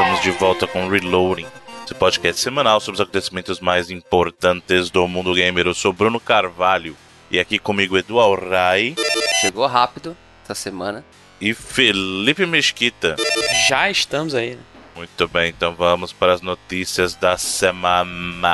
estamos de volta com Reloading, esse podcast semanal sobre os acontecimentos mais importantes do mundo gamer. Eu sou Bruno Carvalho e aqui comigo Edu Alray. Chegou rápido essa semana. E Felipe Mesquita. Já estamos aí, né? Muito bem, então vamos para as notícias da semana.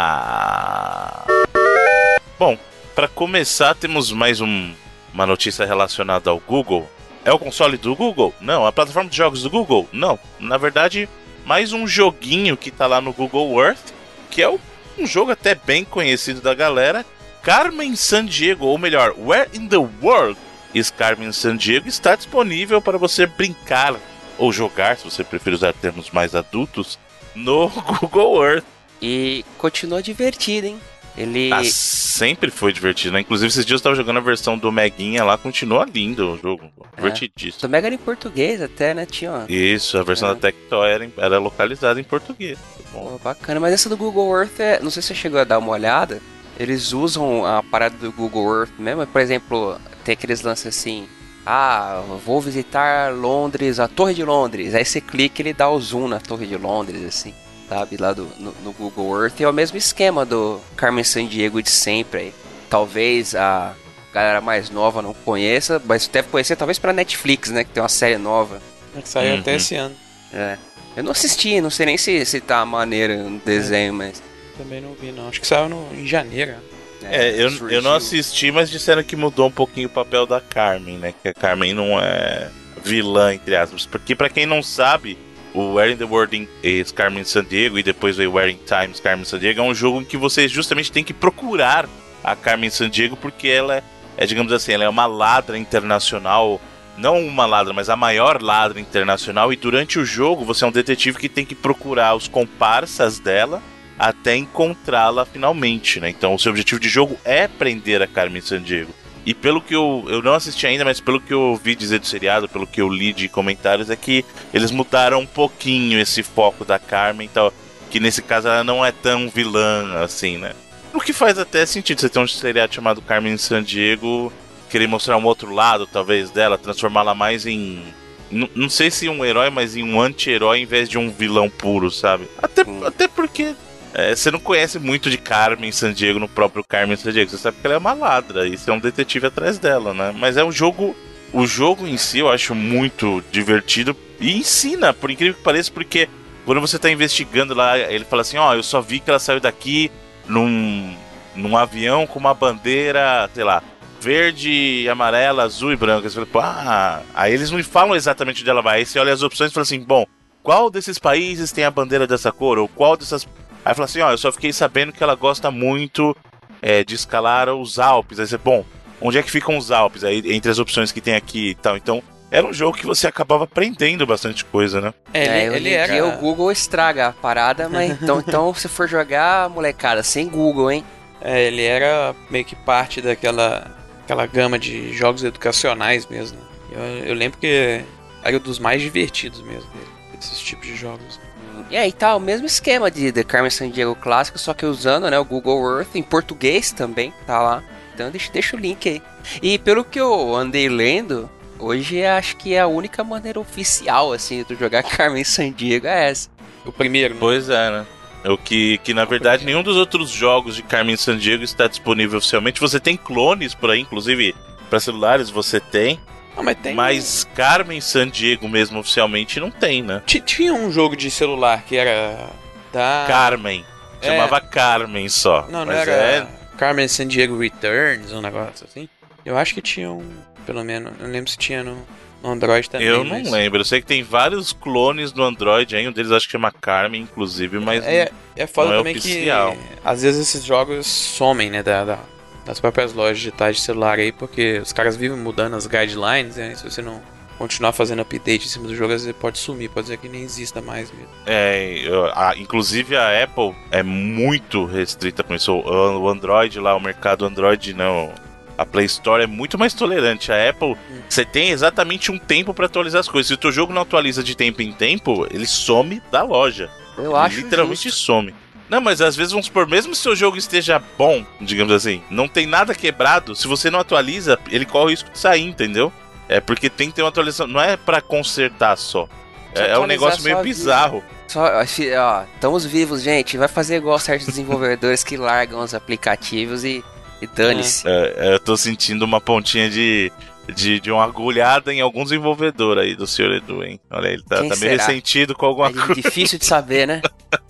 Bom, para começar, temos mais um, uma notícia relacionada ao Google. É o console do Google? Não. A plataforma de jogos do Google? Não. Na verdade, mais um joguinho que tá lá no Google Earth, que é um jogo até bem conhecido da galera, Carmen San Diego, ou melhor, Where in the World is Carmen San Diego, está disponível para você brincar ou jogar, se você preferir usar termos mais adultos, no Google Earth. E continua divertido, hein? Ele. Ah, sempre foi divertido, né? Inclusive, esses dias eu estava jogando a versão do Meguinha lá, continua lindo o jogo. É. Divertidíssimo. Do Mega era em português até, né? Tinha uma... Isso, a versão É. da Tectoy era, era localizada em português. Bom. Pô, bacana. Mas essa do Google Earth, é... não sei se você chegou a dar uma olhada. Eles usam a parada do Google Earth mesmo. Por exemplo, tem aqueles lances assim. Ah, vou visitar Londres, a Torre de Londres. Aí você clica e ele dá o zoom na Torre de Londres, assim. Sabe? Lá do, no, no Google Earth. E é o mesmo esquema do Carmen San Diego de sempre aí. Talvez a galera mais nova não conheça, mas deve conhecer talvez pela Netflix, né? Que tem uma série nova. É que saiu Uhum. até esse ano. É. Eu não assisti, não sei nem se, se tá maneiro no desenho, mas. Também não vi, não. Acho que saiu no, em janeiro. É, eu, surgiu. eu não assisti, mas disseram que mudou um pouquinho o papel da Carmen, né? Que a Carmen não é vilã, entre aspas. Porque pra quem não sabe, o Where in the World is Carmen San Diego e depois o Where in Times Carmen San Diego é um jogo em que você justamente tem que procurar a Carmen San Diego porque ela é, é, digamos assim, ela é uma ladra internacional. Não uma ladra, mas a maior ladra internacional. E durante o jogo você é um detetive que tem que procurar os comparsas dela até encontrá-la finalmente, né? Então o seu objetivo de jogo é prender a Carmen Sandiego. E pelo que eu, eu não assisti ainda, mas pelo que eu ouvi dizer do seriado, pelo que eu li de comentários, é que eles mudaram um pouquinho esse foco da Carmen, então, que nesse caso ela não é tão vilã assim, né? O que faz até sentido você ter um seriado chamado Carmen Sandiego, querer mostrar um outro lado, talvez, dela, transformá-la mais em. N- Não sei se um herói, mas em um anti-herói em vez de um vilão puro, sabe? Até, até porque é, você não conhece muito de Carmen Sandiego no próprio Carmen Sandiego. Você sabe que ela é uma ladra e você é um detetive atrás dela, né? Mas é um jogo. O jogo em si eu acho muito divertido e ensina, por incrível que pareça, porque quando você tá investigando lá, ele fala assim: Ó, eu só vi que ela saiu daqui num, num avião com uma bandeira, sei lá, verde, amarela, azul e branca. Você fala, pô, ah, aí eles não falam exatamente onde ela vai. Aí você olha as opções e fala assim: bom, qual desses países tem a bandeira dessa cor? Ou qual dessas. Aí fala assim: ó, eu só fiquei sabendo que ela gosta muito é, de escalar os Alpes. Aí você, bom, onde é que ficam os Alpes? Aí entre as opções que tem aqui e tal. Então, era um jogo que você acabava aprendendo bastante coisa, né? É, ele, é, ele era. o Google estraga a parada, mas então, então se for jogar, molecada, sem Google, hein? É, ele era meio que parte daquela aquela gama de jogos educacionais mesmo. Eu, eu lembro que era um dos mais divertidos mesmo, esses tipos de jogos. E aí tá o mesmo esquema de The Carmen San Diego clássico, só que usando né, o Google Earth em português também, tá lá. Então deixa, deixa o link aí. E pelo que eu andei lendo, hoje acho que é a única maneira oficial, assim, de tu jogar Carmen San Diego é essa. O primeiro, né? Pois é, né? É o que, que na verdade nenhum dos outros jogos de Carmen Sandiego está disponível oficialmente. Você tem clones por aí, inclusive para celulares você tem, Não, mas tem. mas Carmen Sandiego mesmo oficialmente não tem, né? Ti- Tinha um jogo de celular que era. Da. Carmen. É. Chamava Carmen só. Não, não era. é. Carmen San Diego Returns, um negócio assim. Eu acho que tinha um. Pelo menos. Eu não lembro se tinha no, Android também. Eu não mas- lembro. Eu sei que tem vários clones no Android aí. Um deles acho que chama Carmen, inclusive, mas. É, é foda não é também oficial. que às vezes esses jogos somem, né, da, da- das próprias lojas digitais de celular aí, porque os caras vivem mudando as guidelines, né, se você não continuar fazendo update em cima do jogo, às vezes pode sumir, pode dizer que nem exista mais mesmo. É, a- inclusive a Apple é muito restrita com isso. O, Android lá, o mercado Android, não. A Play Store é muito mais tolerante. A Apple, você tem exatamente um tempo pra atualizar as coisas. Se o teu jogo não atualiza de tempo em tempo, ele some da loja. Eu Ele acho literalmente justo. some. Não, mas às vezes, vamos supor, mesmo se o seu jogo esteja bom, digamos assim, não tem nada quebrado, se você não atualiza, ele corre o risco de sair, entendeu? É porque tem que ter uma atualização, não é pra consertar só. É, é um negócio meio bizarro. Só, ó, estamos vivos, gente. Vai fazer igual certos desenvolvedores que largam os aplicativos e, e dane-se. É, é, eu tô sentindo uma pontinha de, de, de uma agulhada em algum desenvolvedor aí do senhor Edu, hein? Olha, ele tá, tá meio ressentido com alguma é coisa. Difícil de saber, né?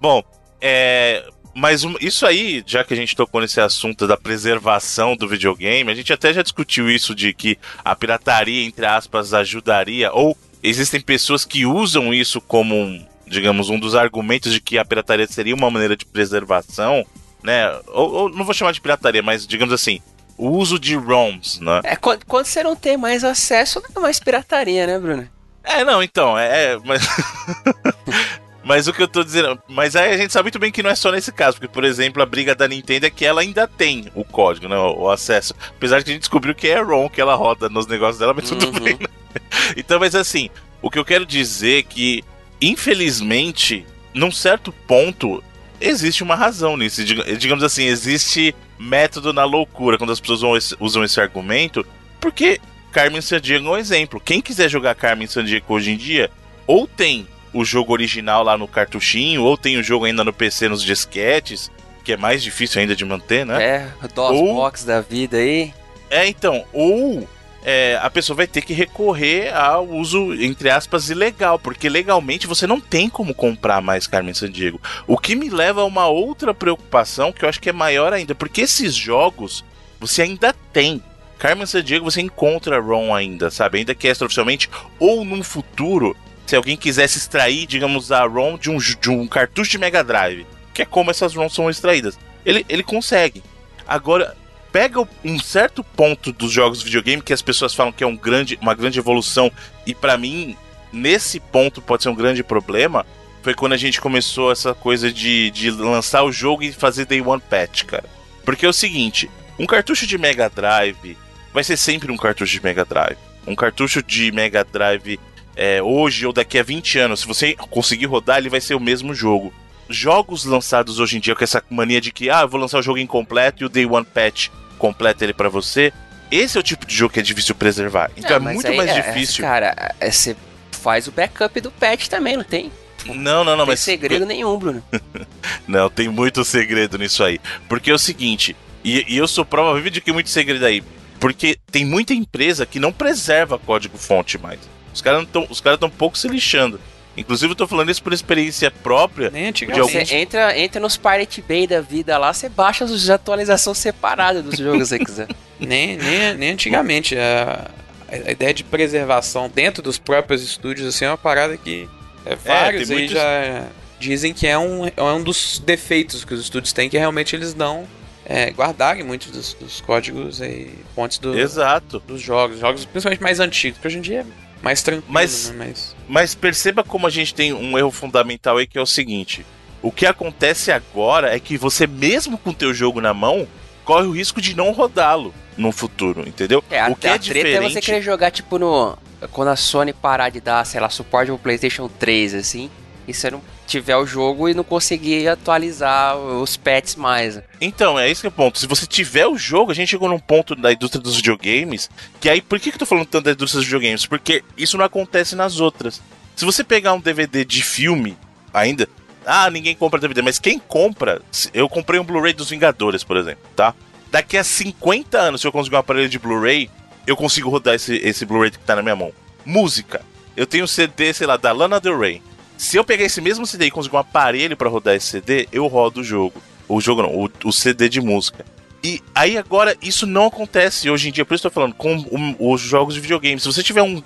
Bom, é, mas isso aí, já que a gente tocou nesse assunto da preservação do videogame, a gente até já discutiu isso de que a pirataria, entre aspas, ajudaria, ou existem pessoas que usam isso como, um, digamos, um dos argumentos de que a pirataria seria uma maneira de preservação, né? Ou, ou não vou chamar de pirataria, mas digamos assim, o uso de ROMs, né? É, quando, quando você não tem mais acesso, não é mais pirataria, né, Bruno? É, não, então, é. é mas... Mas o que eu tô dizendo. Mas aí a gente sabe muito bem que não é só nesse caso, porque, por exemplo, a briga da Nintendo é que ela ainda tem o código, né? O, acesso. Apesar de que a gente descobriu que é ROM que ela roda nos negócios dela, mas tudo uhum. bem, né? Então, mas assim, o que eu quero dizer é que, infelizmente, num certo ponto, existe uma razão nisso. Digamos assim, existe método na loucura quando as pessoas usam esse, usam esse argumento, porque Carmen Sandiego é um exemplo. Quem quiser jogar Carmen Sandiego hoje em dia, ou tem o jogo original lá no cartuchinho, ou tem o jogo ainda no PC nos disquetes, que é mais difícil ainda de manter, né? É, DOS da vida aí. É, então, ou é, a pessoa vai ter que recorrer ao uso, entre aspas, ilegal, porque legalmente você não tem como comprar mais Carmen Sandiego. O que me leva a uma outra preocupação que eu acho que é maior ainda, porque esses jogos você ainda tem. Carmen Sandiego você encontra ROM ainda, sabe? Ainda que extraoficialmente, ou num futuro se alguém quisesse extrair, digamos, a ROM de um, de um cartucho de Mega Drive, que é como essas ROMs são extraídas, ele, ele consegue. Agora, pega um certo ponto dos jogos de videogame que as pessoas falam que é um grande, uma grande evolução, e para mim, nesse ponto pode ser um grande problema, foi quando a gente começou essa coisa de, de lançar o jogo e fazer Day One Patch, cara. Porque é o seguinte, um cartucho de Mega Drive vai ser sempre um cartucho de Mega Drive. Um cartucho de Mega Drive é, hoje ou daqui a 20 anos, se você conseguir rodar, ele vai ser o mesmo jogo. Jogos lançados hoje em dia com essa mania de que, ah, eu vou lançar o jogo incompleto e o Day One Patch completa ele para você. Esse é o tipo de jogo que é difícil preservar. Então não, é muito mais é, difícil. Cara, é, você faz o backup do patch também, não tem? Não, não, não, não mas. Não tem segredo nenhum, Bruno. não, tem muito segredo nisso aí. Porque é o seguinte, e, e eu sou prova viva de que muito segredo aí. Porque tem muita empresa que não preserva código-fonte mais. Os caras estão os cara tão pouco se lixando. Inclusive, eu tô falando isso por experiência própria. Nem antigamente. Você entra, entra nos Pirate Bay da vida lá, você baixa as atualizações separadas dos jogos se você quiser. nem, nem, nem antigamente. A, a ideia de preservação dentro dos próprios estúdios assim, é uma parada que é, vários é, aí muitos... já dizem que é um, é um dos defeitos que os estúdios têm, que realmente eles dão é, guardarem muitos dos, dos códigos e fontes do, Exato. dos jogos. Jogos principalmente mais antigos, que hoje em dia mais tranquilo, mas, né? mas... mas perceba como a gente tem um erro fundamental aí que é o seguinte: o que acontece agora é que você, mesmo com o teu jogo na mão, corre o risco de não rodá-lo no futuro, entendeu? É, o que a é treta diferente... é você querer jogar, tipo, no. Quando a Sony parar de dar, sei lá, suporte pro PlayStation 3, assim, e você não tiver o jogo e não conseguir atualizar os patches mais. Então, é esse que é o ponto. Se você tiver o jogo, a gente chegou num ponto da indústria dos videogames, que aí, por que, que eu tô falando tanto da indústria dos videogames? Porque isso não acontece nas outras. Se você pegar um DVD de filme, ainda, ah, ninguém compra DVD, mas quem compra, eu comprei um Blu-ray dos Vingadores, por exemplo, tá? Daqui a 50 anos, se eu conseguir um aparelho de Blu-ray, eu consigo rodar esse, esse Blu-ray que tá na minha mão. Música. Eu tenho CD, sei lá, da Lana Del Rey. Se eu pegar esse mesmo CD e conseguir um aparelho para rodar esse CD, eu rodo o jogo. O jogo não, o, o, CD de música. E aí agora isso não acontece hoje em dia, por isso eu tô falando, com os jogos de videogame. Se você tiver um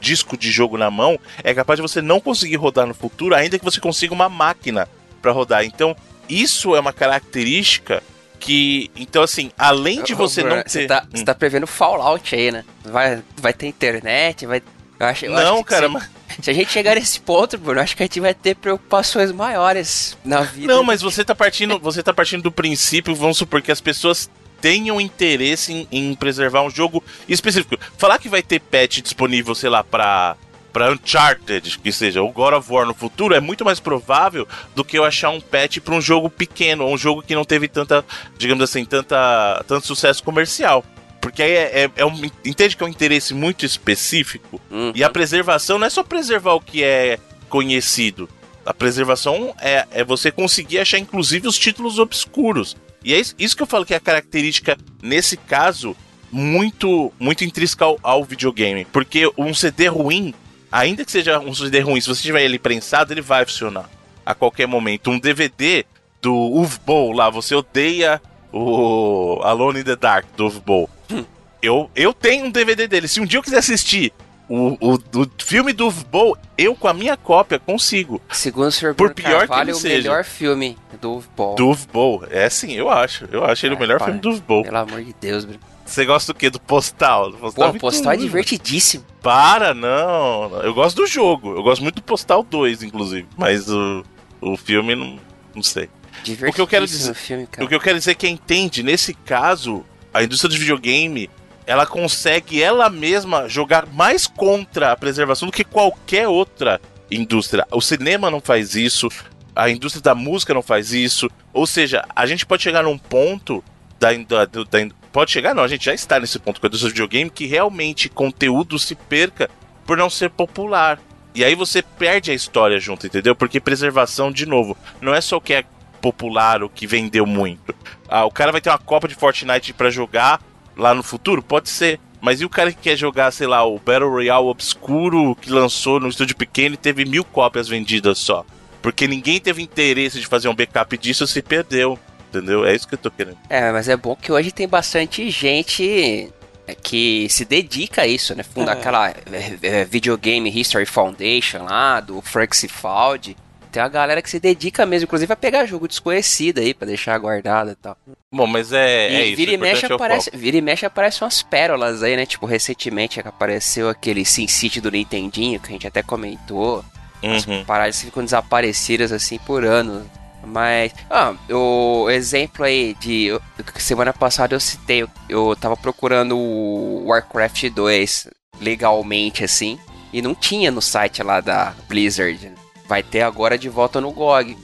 disco de jogo na mão, é capaz de você não conseguir rodar no futuro, ainda que você consiga uma máquina para rodar. Então, isso é uma característica que. Então, assim, além de você não ter. Você tá, hum. tá prevendo Fallout aí, né? Vai, vai ter internet, vai. Eu acho, eu não, cara, mas. Se a gente chegar nesse ponto, Bruno, acho que a gente vai ter preocupações maiores na vida. Não, mas você tá partindo, você tá partindo do princípio, vamos supor que as pessoas tenham interesse em, em preservar um jogo específico. Falar que vai ter patch disponível, sei lá, pra para Uncharted, que seja, o God of War no futuro, é muito mais provável do que eu achar um patch para um jogo pequeno, um jogo que não teve tanta, digamos assim, tanta, tanto sucesso comercial. Porque aí é, é, é um, entende que é um interesse muito específico. Uhum. E a preservação não é só preservar o que é conhecido. A preservação é, é você conseguir achar, inclusive, os títulos obscuros. E é isso, que eu falo que é a característica, nesse caso, muito muito intrínseca ao, ao videogame. Porque um CD ruim, ainda que seja um CD ruim, se você tiver ele prensado, ele vai funcionar a qualquer momento. Um DVD do Boll lá, você odeia o Alone in the Dark do Boll. Eu, eu tenho um DVD dele. Se um dia eu quiser assistir o, o, o filme do Boll, eu com a minha cópia consigo. Segundo o Sr. Por pior que Carvalho, ele o seja. melhor filme do Ball. Do Boll. É sim, eu acho. Eu acho ele o Ai, melhor para. filme do Boll. Pelo amor de Deus, Bruno. Você gosta do quê? Do Postal? Do Pô, Postal o postal é divertidíssimo. Para, não. Eu gosto do jogo. Eu gosto muito do Postal 2, inclusive. Mas o, o filme, não, não sei. Divertidíssimo O que eu quero dizer- filme, cara. O que eu quero dizer é que entende, nesse caso, a indústria de videogame, ela consegue ela mesma jogar mais contra a preservação do que qualquer outra indústria. O cinema não faz isso, a indústria da música não faz isso. Ou seja, a gente pode chegar num ponto da, da, do- da pode chegar, não, a gente já está nesse ponto com a indústria de videogame que realmente conteúdo se perca por não ser popular. E aí você perde a história junto, entendeu? Porque preservação, de novo, não é só o que é popular, o que vendeu muito. Ah, o cara vai ter uma Copa de Fortnite pra jogar lá no futuro? Pode ser. Mas e o cara que quer jogar, sei lá, o Battle Royale obscuro que lançou no estúdio pequeno e teve mil cópias vendidas só? Porque ninguém teve interesse de fazer um backup disso se perdeu. Entendeu? É isso que eu tô querendo. É, mas é bom que hoje tem bastante gente que se dedica a isso, né? Funda É. aquela é, é, Videogame History Foundation lá, do Frank Cifaldi. Tem uma galera que se dedica mesmo, inclusive, a pegar jogo desconhecido aí, pra deixar guardado e tal. Bom, mas é, E é isso. vira, e mexe é aparece, vira e mexe aparecem umas pérolas aí, né? Tipo, recentemente que apareceu aquele Sin City do Nintendinho, que a gente até comentou. As Uhum. paradas ficam desaparecidas assim por anos. Mas, ah, o exemplo aí de semana passada eu citei, eu, eu tava procurando o Warcraft 2 legalmente assim, e não tinha no site lá da Blizzard. Vai ter agora de volta no GOG.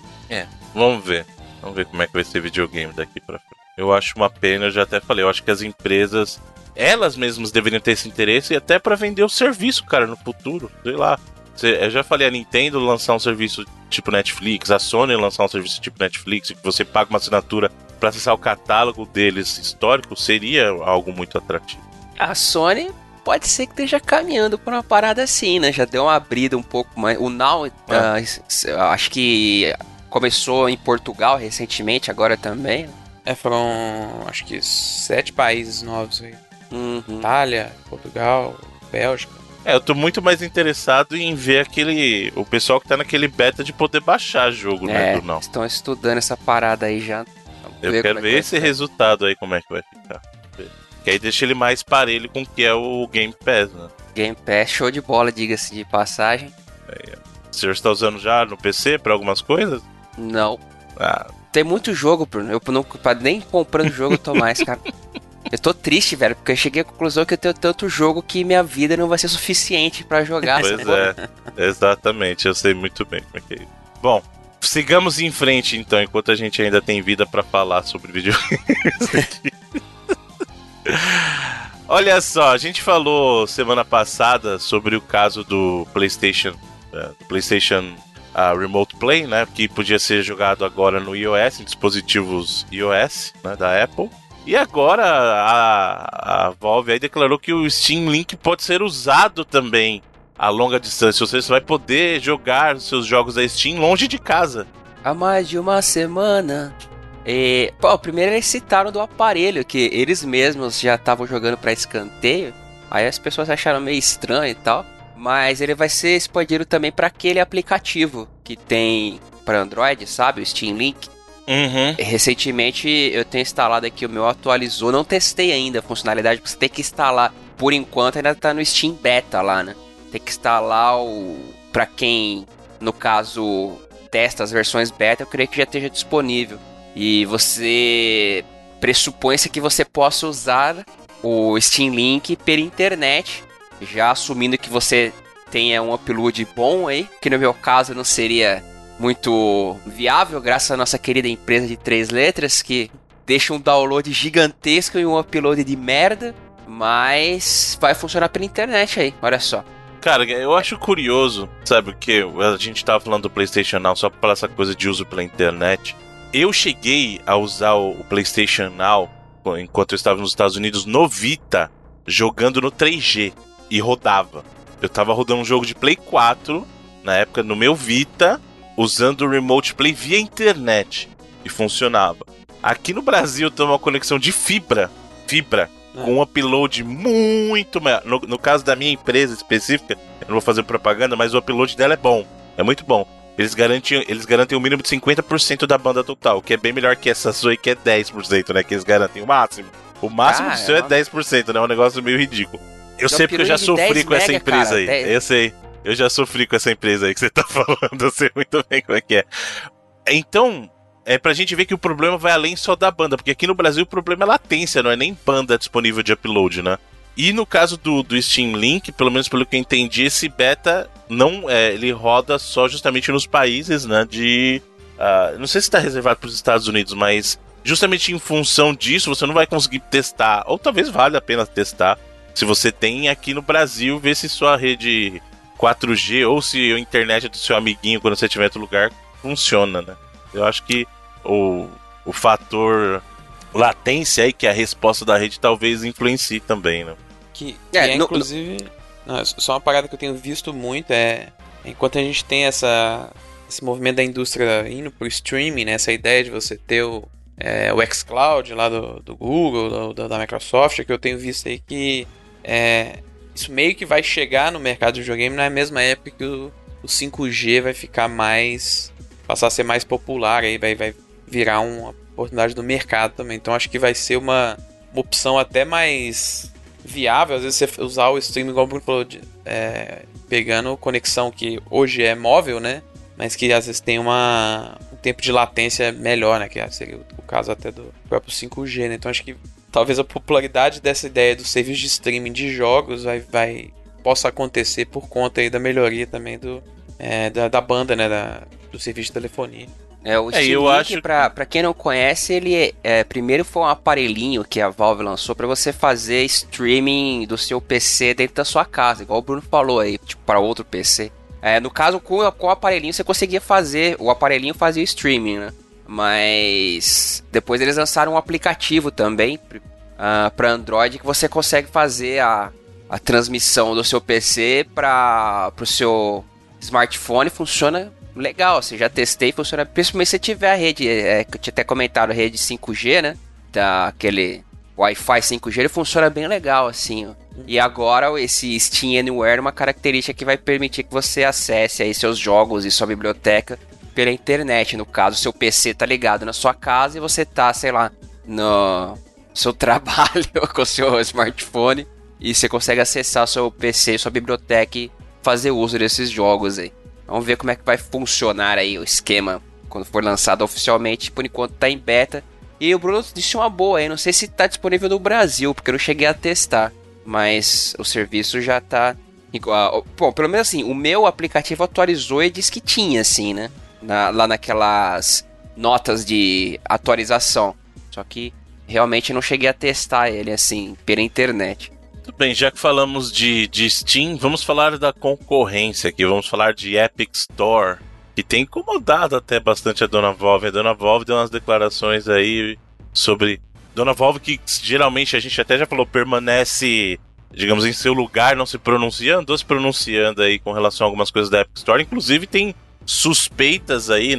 Vamos ver. Vamos ver como é que vai ser videogame daqui pra frente. Eu acho uma pena, eu já até falei, eu acho que as empresas, elas mesmas deveriam ter esse interesse e até pra vender o serviço, cara, no futuro. Sei lá. Eu já falei, a Nintendo lançar um serviço tipo Netflix, a Sony lançar um serviço tipo Netflix, que você paga uma assinatura pra acessar o catálogo deles histórico, seria algo muito atrativo. A Sony pode ser que esteja caminhando por uma parada assim, né? Já deu uma abrida um pouco mais. O Now, s- s- acho que começou em Portugal recentemente, agora também. É, foram acho que sete países novos aí. Uhum. Itália, Portugal, Bélgica. É, eu tô muito mais interessado em ver aquele. o pessoal que tá naquele beta de poder baixar jogo, né, É, do não. estão estudando essa parada aí já. Eu quero é ver esse resultado aí, como é que vai ficar. Que aí deixa ele mais parelho com o que é o Game Pass, né? Game Pass, show de bola, diga-se de passagem. O senhor está usando já no PC pra algumas coisas? Não. Ah, Tem muito jogo, Bruno. Eu não, nem comprando jogo eu tô mais, cara. Eu tô triste, velho, porque eu cheguei à conclusão que eu tenho tanto jogo que minha vida não vai ser suficiente pra jogar. pois essa é, exatamente, eu sei muito bem como é que é isso. Bom, sigamos em frente então, enquanto a gente ainda tem vida pra falar sobre videogames aqui. Olha só, a gente falou semana passada sobre o caso do PlayStation, do PlayStation ah, Remote Play, né, que podia ser jogado agora no iOS, em dispositivos iOS, né, da Apple. E agora a, a Valve declarou que o Steam Link pode ser usado também a longa distância, ou seja, você vai poder jogar seus jogos da Steam longe de casa. Há mais de uma semana. E, pô, primeiro eles citaram do aparelho, que eles mesmos já estavam jogando pra escanteio. Aí as pessoas acharam meio estranho e tal. Mas ele vai ser expandido também pra aquele aplicativo que tem para Android, sabe? O Steam Link. Uhum. Recentemente eu tenho instalado aqui, o meu atualizou. Não testei ainda a funcionalidade, porque você tem que instalar. Por enquanto ainda tá no Steam Beta lá, né? Tem que instalar o. Pra quem, no caso, testa as versões beta, eu creio que já esteja disponível. E você pressupõe-se que você possa usar o Steam Link pela internet, já assumindo que você tenha um upload bom aí, que no meu caso não seria muito viável, graças à nossa querida empresa de três letras, que deixa um download gigantesco e um upload de merda. Mas vai funcionar pela internet aí, olha só. Cara, eu acho curioso, sabe o que? A gente tava falando do PlayStation Now só pra essa coisa de uso pela internet. Eu cheguei a usar o PlayStation Now enquanto eu estava nos Estados Unidos no Vita, jogando no 3G e rodava. Eu tava rodando um jogo de Play 4 na época no meu Vita, usando o Remote Play via internet e funcionava. Aqui no Brasil tem uma conexão de fibra, fibra, é. com um upload muito maior. No, no, caso da minha empresa específica, eu não vou fazer propaganda, mas o upload dela é bom, é muito bom. Eles garantem, eles garantem o um mínimo de 50% da banda total, que é bem melhor que essa sua que é 10%, né? Que eles garantem o máximo. O máximo do seu é 10%, né? É um negócio meio ridículo. Eu sei porque eu já sofri com essa empresa cara, aí. 10... Eu sei. Eu já sofri com essa empresa aí que você tá falando. Eu sei muito bem como é que é. Então, é pra gente ver que o problema vai além só da banda, porque aqui no Brasil o problema é latência, não é nem banda disponível de upload, né? E no caso do, do Steam Link, pelo menos pelo que eu entendi, esse beta não é, ele roda só justamente nos países, né? De. Uh, não sei se está reservado para os Estados Unidos, mas justamente em função disso você não vai conseguir testar, ou talvez valha a pena testar, se você tem aqui no Brasil, ver se sua rede 4G ou se a internet do seu amiguinho quando você estiver em outro lugar funciona, né? Eu acho que o, o fator latência aí, que é a resposta da rede, talvez influencie também, né? Que, que é, é, inclusive. Não, só uma parada que eu tenho visto muito é. Enquanto a gente tem essa, esse movimento da indústria indo pro streaming, né, essa ideia de você ter o, é, o xCloud lá do, do Google, do, da Microsoft, é que eu tenho visto aí que é, isso meio que vai chegar no mercado de videogame na mesma época que o, o 5G vai ficar mais. passar a ser mais popular, aí vai, vai virar uma oportunidade do mercado também. Então acho que vai ser uma, uma opção até mais viável, às vezes você usar o streaming, igual o Bruno falou, de, é, pegando conexão que hoje é móvel, né? Mas que às vezes tem uma, um tempo de latência melhor, né? Que seria o, caso até do próprio 5G, né? Então acho que talvez a popularidade dessa ideia do serviço de streaming de jogos vai, vai possa acontecer por conta aí da melhoria também do, é, da, da, banda, né? Da, do serviço de telefonia. É, o é, Steam Link, acho... pra, pra quem não conhece, ele é, é, primeiro foi um aparelhinho que a Valve lançou para você fazer streaming do seu PC dentro da sua casa, igual o Bruno falou aí, tipo, para outro PC. É, no caso, com, com o aparelhinho você conseguia fazer, o aparelhinho fazia streaming, né? Mas depois eles lançaram um aplicativo também uh, ah, para Android que você consegue fazer a, a transmissão do seu PC para o seu smartphone. Funciona legal, assim, já testei, funciona. Principalmente se tiver a rede, é, que eu tinha até comentado, a rede 5G, né? Aquele Wi-Fi 5G, ele funciona bem legal, assim. E agora esse Steam Anywhere é uma característica que vai permitir que você acesse aí seus jogos e sua biblioteca pela internet. No caso, seu PC tá ligado na sua casa e você tá, sei lá, no seu trabalho com o seu smartphone e você consegue acessar seu PC, sua biblioteca e fazer uso desses jogos aí. Vamos ver como é que vai funcionar aí o esquema quando for lançado oficialmente. Por enquanto tá em beta. E o Bruno disse uma boa aí, não sei se tá disponível no Brasil, porque eu não cheguei a testar. Mas o serviço já tá. Bom, pelo menos assim, o meu aplicativo atualizou e disse que tinha, assim, né? Na, lá naquelas notas de atualização. Só que realmente não cheguei a testar ele assim, pela internet. Muito bem, já que falamos de, de Steam, vamos falar da concorrência aqui. Vamos falar de Epic Store, que tem incomodado até bastante a Dona Volve. A Dona Volve deu umas declarações aí sobre. Dona Volve, que geralmente a gente até já falou, permanece, digamos, em seu lugar, não se pronunciando, ou se pronunciando aí com relação a algumas coisas da Epic Store. Inclusive, tem suspeitas aí,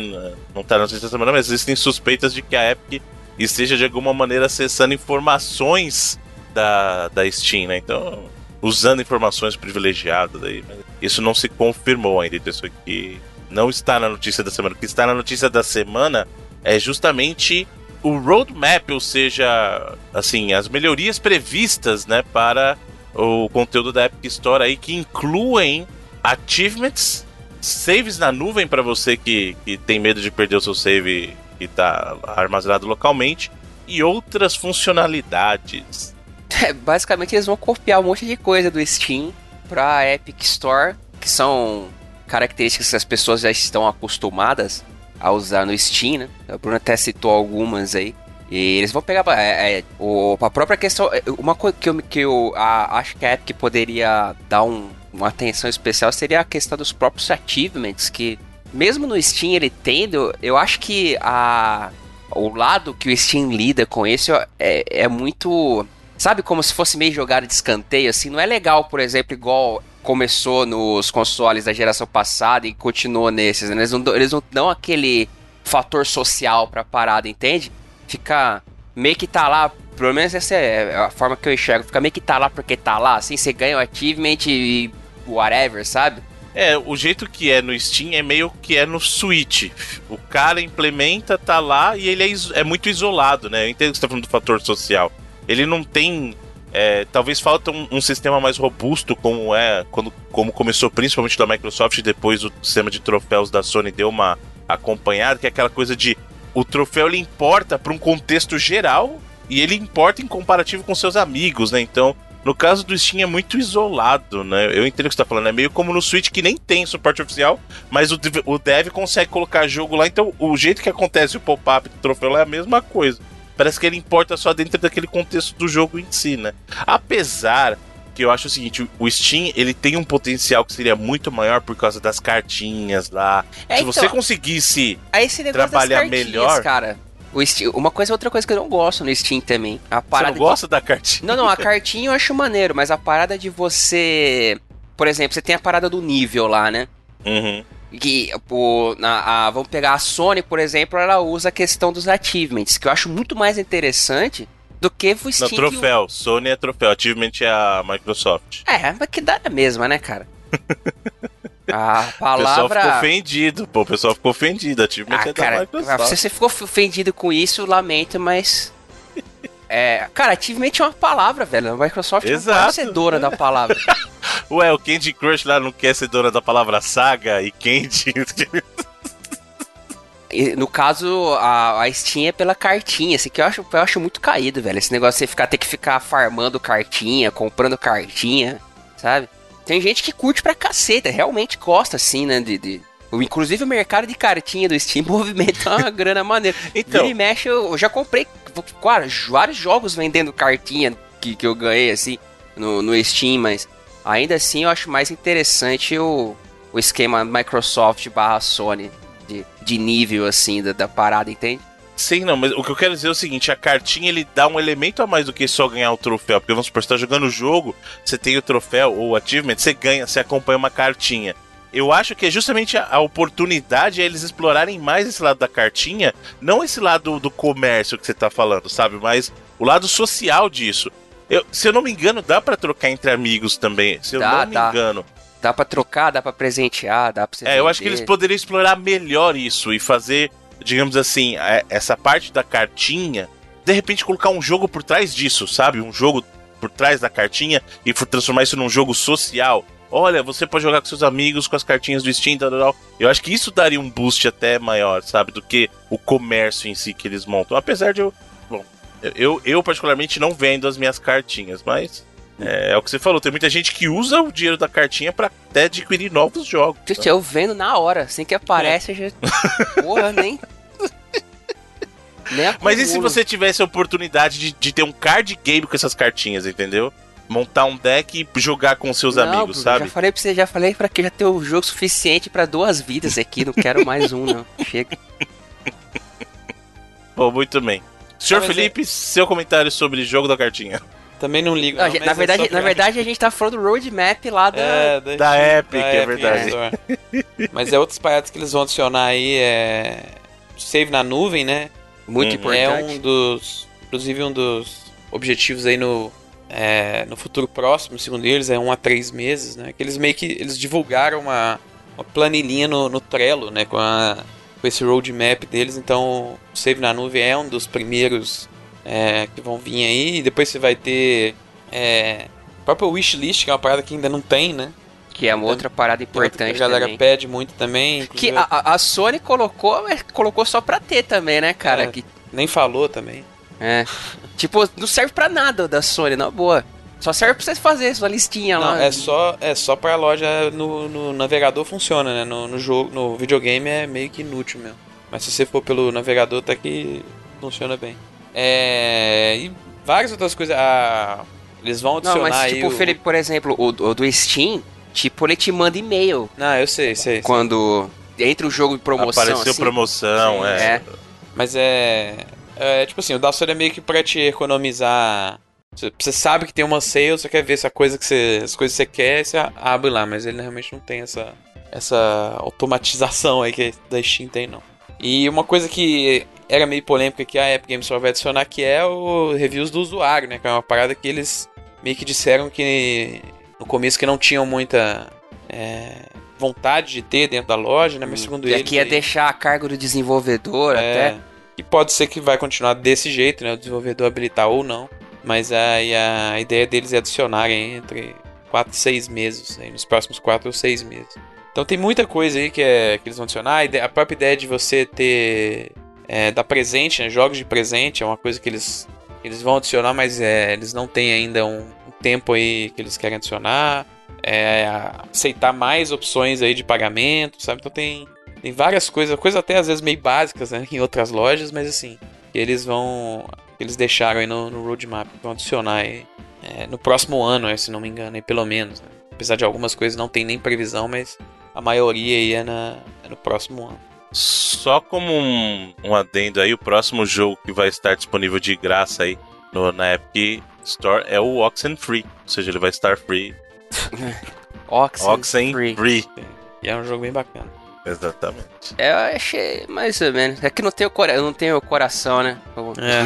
não tá na semana, mas existem suspeitas de que a Epic esteja de alguma maneira acessando informações da, da Steam, né? Então, usando informações privilegiadas aí. Isso não se confirmou ainda, isso aqui não está na notícia da semana. O que está na notícia da semana é justamente o roadmap, ou seja, assim, as melhorias previstas, né, para o conteúdo da Epic Store aí que incluem achievements, saves na nuvem para você que, que tem medo de perder o seu save que está armazenado localmente e outras funcionalidades. É, basicamente eles vão copiar um monte de coisa do Steam pra Epic Store, que são características que as pessoas já estão acostumadas a usar no Steam, né? A Bruna até citou algumas aí. E eles vão pegar é, é, o, a própria questão. é, Uma coisa que eu, que eu a- acho que a Epic poderia dar um- uma atenção especial seria a questão dos próprios achievements. Que mesmo no Steam ele tendo, eu acho que a, o lado que o Steam lida com isso é, é muito. Sabe, como se fosse meio jogada de escanteio, assim. Não é legal, por exemplo, igual começou nos consoles da geração passada e continuou nesses. né? Eles, não, eles não dão aquele fator social pra parada, entende? Fica meio que tá lá, pelo menos essa é a forma que eu enxergo. Fica meio que tá lá porque tá lá, assim, você ganha o achievement e whatever, sabe? É, o jeito que é no Steam é meio que é no Switch. O cara implementa, tá lá e ele é, é muito isolado, né? Eu entendo que você tá falando do fator social. Ele não tem. é, talvez falta um, um sistema mais robusto, como é quando, como começou principalmente da Microsoft, depois o sistema de troféus da Sony deu uma acompanhada, que é aquela coisa de o troféu ele importa para um contexto geral e ele importa em comparativo com seus amigos, né? Então, no caso do Steam é muito isolado, né? Eu entendo o que você tá falando. É meio como no Switch que nem tem suporte oficial, mas o o dev consegue colocar jogo lá. Então, o jeito que acontece o pop-up do troféu é a mesma coisa. Parece que ele importa só dentro daquele contexto do jogo em si, né? Apesar que eu acho o seguinte, o Steam, ele tem um potencial que seria muito maior por causa das cartinhas lá. É, Se então, você conseguisse... Trabalhar melhor. cara. O Steam- uma coisa outra coisa que eu não gosto no Steam também. A Você parada não de- gosta da cartinha? Não, não, a cartinha eu acho maneiro, mas a parada de você. Por exemplo, você tem a parada do nível lá, né? Uhum. Que, na, a- vamos pegar a Sony, por exemplo, ela usa a questão dos achievements, que eu acho muito mais interessante do que o Não, Steam. que o- troféu. Sony é troféu. Achievement é a Microsoft. É, mas que dá na mesma, né, cara? A O pessoal ficou palavra. ofendido, pô. O pessoal ficou ofendido. Achievement Ah, é da cara, Microsoft. se você ficou ofendido com isso, lamento, mas. É, cara, achievement é uma palavra, velho. A Microsoft não Exato. pode ser dona da palavra. Ué, o Candy Crush lá não quer ser dona da palavra saga e Candy. No caso, a, a Steam é pela cartinha, assim, que eu acho, eu acho muito caído, velho. Esse negócio de você ficar, ter que ficar farmando cartinha, comprando cartinha, sabe? Tem gente que curte pra caceta, realmente gosta, assim, né? De, de- Inclusive o mercado de cartinha do Steam movimenta uma grana maneira. Então. Vira e mexe, eu, eu já comprei vários jogos vendendo cartinha que, que eu ganhei, assim, no, no Steam, mas ainda assim eu acho mais interessante o, o esquema Microsoft barra Sony de, de nível, assim, da, da parada, entende? Sim, não, mas o que eu quero dizer é o seguinte: a cartinha ele dá um elemento a mais do que só ganhar o troféu. Porque vamos supor, você tá jogando o jogo, você tem o troféu ou o achievement, você ganha, você acompanha uma cartinha. Eu acho que é justamente a, a oportunidade é eles explorarem mais esse lado da cartinha, não esse lado do comércio que você tá falando, sabe? Mas o lado social disso. Eu- se eu não me engano, dá pra trocar entre amigos também. Se eu Dá, não me dá. engano. Dá pra trocar, dá pra presentear, dá pra você É, eu acho que vender. eles poderiam explorar melhor isso e fazer, digamos assim, é, essa parte da cartinha, de repente colocar um jogo por trás disso, sabe? Um jogo por trás da cartinha e for- transformar isso num jogo social. Olha, você pode jogar com seus amigos com as cartinhas do Steam, tal, tal. Eu acho que isso daria um boost até maior, sabe? Do que o comércio em si que eles montam. Apesar de eu. Bom, eu, eu particularmente não vendo as minhas cartinhas, mas. É, é o que você falou, tem muita gente que usa o dinheiro da cartinha pra até adquirir novos jogos. Gente, eu vendo na hora, assim que aparece, eu já. Porra, nem. nem Mas e se você tivesse a oportunidade de, de ter um card game com essas cartinhas, entendeu? Montar um deck e jogar com seus Não, amigos, Bruno, sabe? Já falei pra você, já falei pra que já ter o jogo suficiente pra duas vidas aqui, não quero mais um, não. Chega. Bom, muito bem. Senhor mas Felipe, seu comentário sobre jogo da cartinha. Também não ligo. Não, não, na, é verdade, pra- na verdade, a gente tá falando do roadmap lá da. É, Da Epic, é verdade. Store. Mas é outras paradas que eles vão adicionar aí, é... Save na nuvem, né? Muito Uhum. importante. É um dos... Inclusive um dos objetivos aí no... é, no futuro próximo, segundo eles, é um a três meses, né? Que eles meio que... Eles divulgaram uma, uma planilhinha no, no Trello, né? Com, a, com esse roadmap deles. Então, o Save na nuvem é um dos primeiros é, que vão vir aí. E depois você vai ter... É, o próprio wishlist, que é uma parada que ainda não tem, né? Que é uma outra parada Que outra que importante. a galera também. pede muito também. Que inclusive a, a- a Sony colocou, colocou só pra ter também, né, cara? É. Que, Nem falou também. É. Tipo, não serve pra nada da Sony, na boa. Só serve pra você fazer sua listinha Não, lá. é só, é só pra loja no, no navegador funciona, né? No, no jogo, no videogame é meio que inútil mesmo. Mas se você for pelo navegador, tá que funciona bem. É, e várias outras coisas. Ah, eles vão adicionar Não, mas aí tipo, o- Felipe, por exemplo, o, o do Steam, tipo, ele te manda e-mail Não, eu sei, sei. sei. quando entra o jogo em promoção. Apareceu assim. promoção, Sim, é. é. Mas é, é. Tipo assim, o Dawson é meio que pra te economizar. Você, sabe que tem uma sale, você quer ver se a coisa que você, as coisas que você quer, você abre lá, mas ele realmente não tem essa, essa automatização aí que da Steam tem, não. E uma coisa que era meio polêmica que a Epic Games Store vai adicionar, que é o reviews do usuário, né? Que é uma parada que eles meio que disseram que no começo que não tinham muita é, vontade de ter dentro da loja, né? Mas segundo E eles... aqui ia aí- deixar a cargo do desenvolvedor é, até. E pode ser que vai continuar desse jeito, né? O desenvolvedor habilitar ou não. Mas aí a ideia deles é adicionarem entre 4 e 6 meses, aí nos próximos 4 ou 6 meses. Então tem muita coisa aí que, é, que eles vão adicionar. A, própria ideia de você ter. É, dar presente, né? Jogos de presente é uma coisa que eles, eles vão adicionar, mas é, eles não têm ainda um, um tempo aí que eles querem adicionar. É, aceitar mais opções aí de pagamento, sabe? Então tem, tem várias coisas, coisas até às vezes meio básicas né, em outras lojas, mas assim, que eles vão. que eles deixaram aí no, no roadmap, vão adicionar aí é, no próximo ano, é, se não me engano, aí, pelo menos. né. Apesar de algumas coisas não tem nem previsão, mas a maioria aí é, na, é no próximo ano. Só como um, um adendo aí, o próximo jogo que vai estar disponível de graça aí no, na Epic Store é o Oxenfree. Ou seja, ele vai estar free. Oxen, Oxen Free. Free. E é um jogo bem bacana. Exatamente. É, Eu achei mais ou menos. É que não tem o, cora... não tem o coração, né? Como É.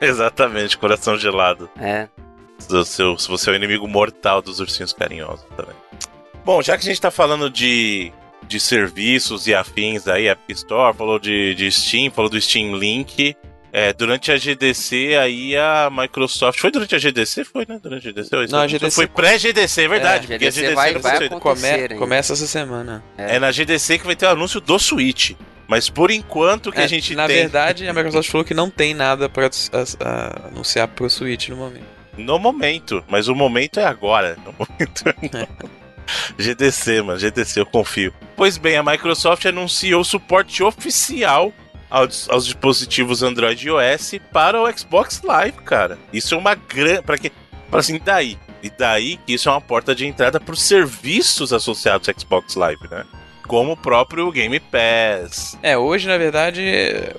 Exatamente, coração gelado. É. Do seu, se você é o inimigo mortal dos ursinhos carinhosos também. Bom, já que a gente tá falando de, de serviços e afins aí, Epic Store, falou de, de Steam, falou do Steam Link. É, durante a GDC, aí a Microsoft. Foi durante a GDC? Foi, né? Durante a GDC? Ou isso Não, a? GDC Foi pré-GDC, é verdade. É, porque a GDC GDC vai- não vai acontecer. Come, começa essa semana. É na GDC que vai ter o anúncio do Switch. Mas por enquanto que É, a gente na tem. verdade, a Microsoft falou que não tem nada pra a- a- anunciar pro Switch no momento. No momento, mas o momento é agora. No momento é GDC, mano, GDC, eu confio. Pois bem, a Microsoft anunciou o suporte oficial aos, aos dispositivos Android e iOS para o Xbox Live, cara. Isso é uma grande. Pra quem. Fala assim, daí? E daí que isso é uma porta de entrada para os serviços associados ao Xbox Live, né? Como o próprio Game Pass. É, hoje, na verdade,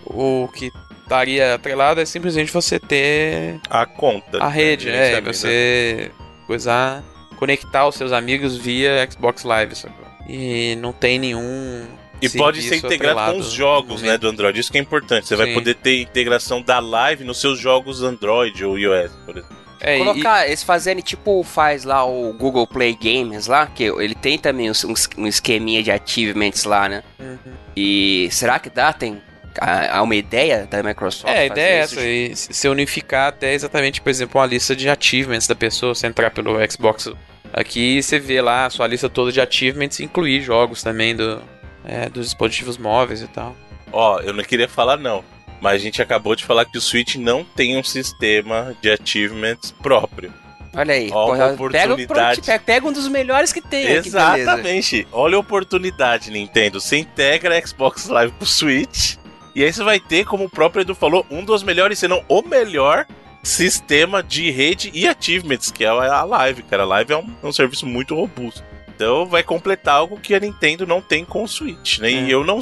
o que estaria atrelado é simplesmente você ter A conta. a rede, né? E Gerenciamento. você coisar, conectar os seus amigos via Xbox Live, sacou? E não tem nenhum. E pode ser integrado com atrelado os no jogos, né, do Android. Isso que é importante. Você vai Sim. poder ter integração da live nos seus jogos Android ou iOS, por exemplo. É, e- Colocar, eles fazerem tipo faz lá o Google Play Games lá, que ele tem também uns- um esqueminha de achievements lá, né? Uhum. E será que dá? Tem há uma ideia da Microsoft? É, a ideia é essa, e se se unificar até exatamente, por exemplo, uma lista de achievements da pessoa, você entrar pelo Xbox aqui, você vê lá a sua lista toda de achievements, incluir jogos também do, é, dos dispositivos móveis e tal. Ó, eu não queria falar não, mas a gente acabou de falar que o Switch não tem um sistema de achievements próprio. Olha aí, Ó, uma porra, oportunidade. pega, pega um dos melhores que tem aqui. Exatamente. Olha a oportunidade, Nintendo. Você integra Xbox Live pro Switch. E aí você vai ter, como o próprio Edu falou, um dos melhores, se não o melhor sistema de rede e achievements, que é a Live, cara. A Live é um, é um serviço muito robusto. Então vai completar algo que a Nintendo não tem com o Switch, né? É. E eu não,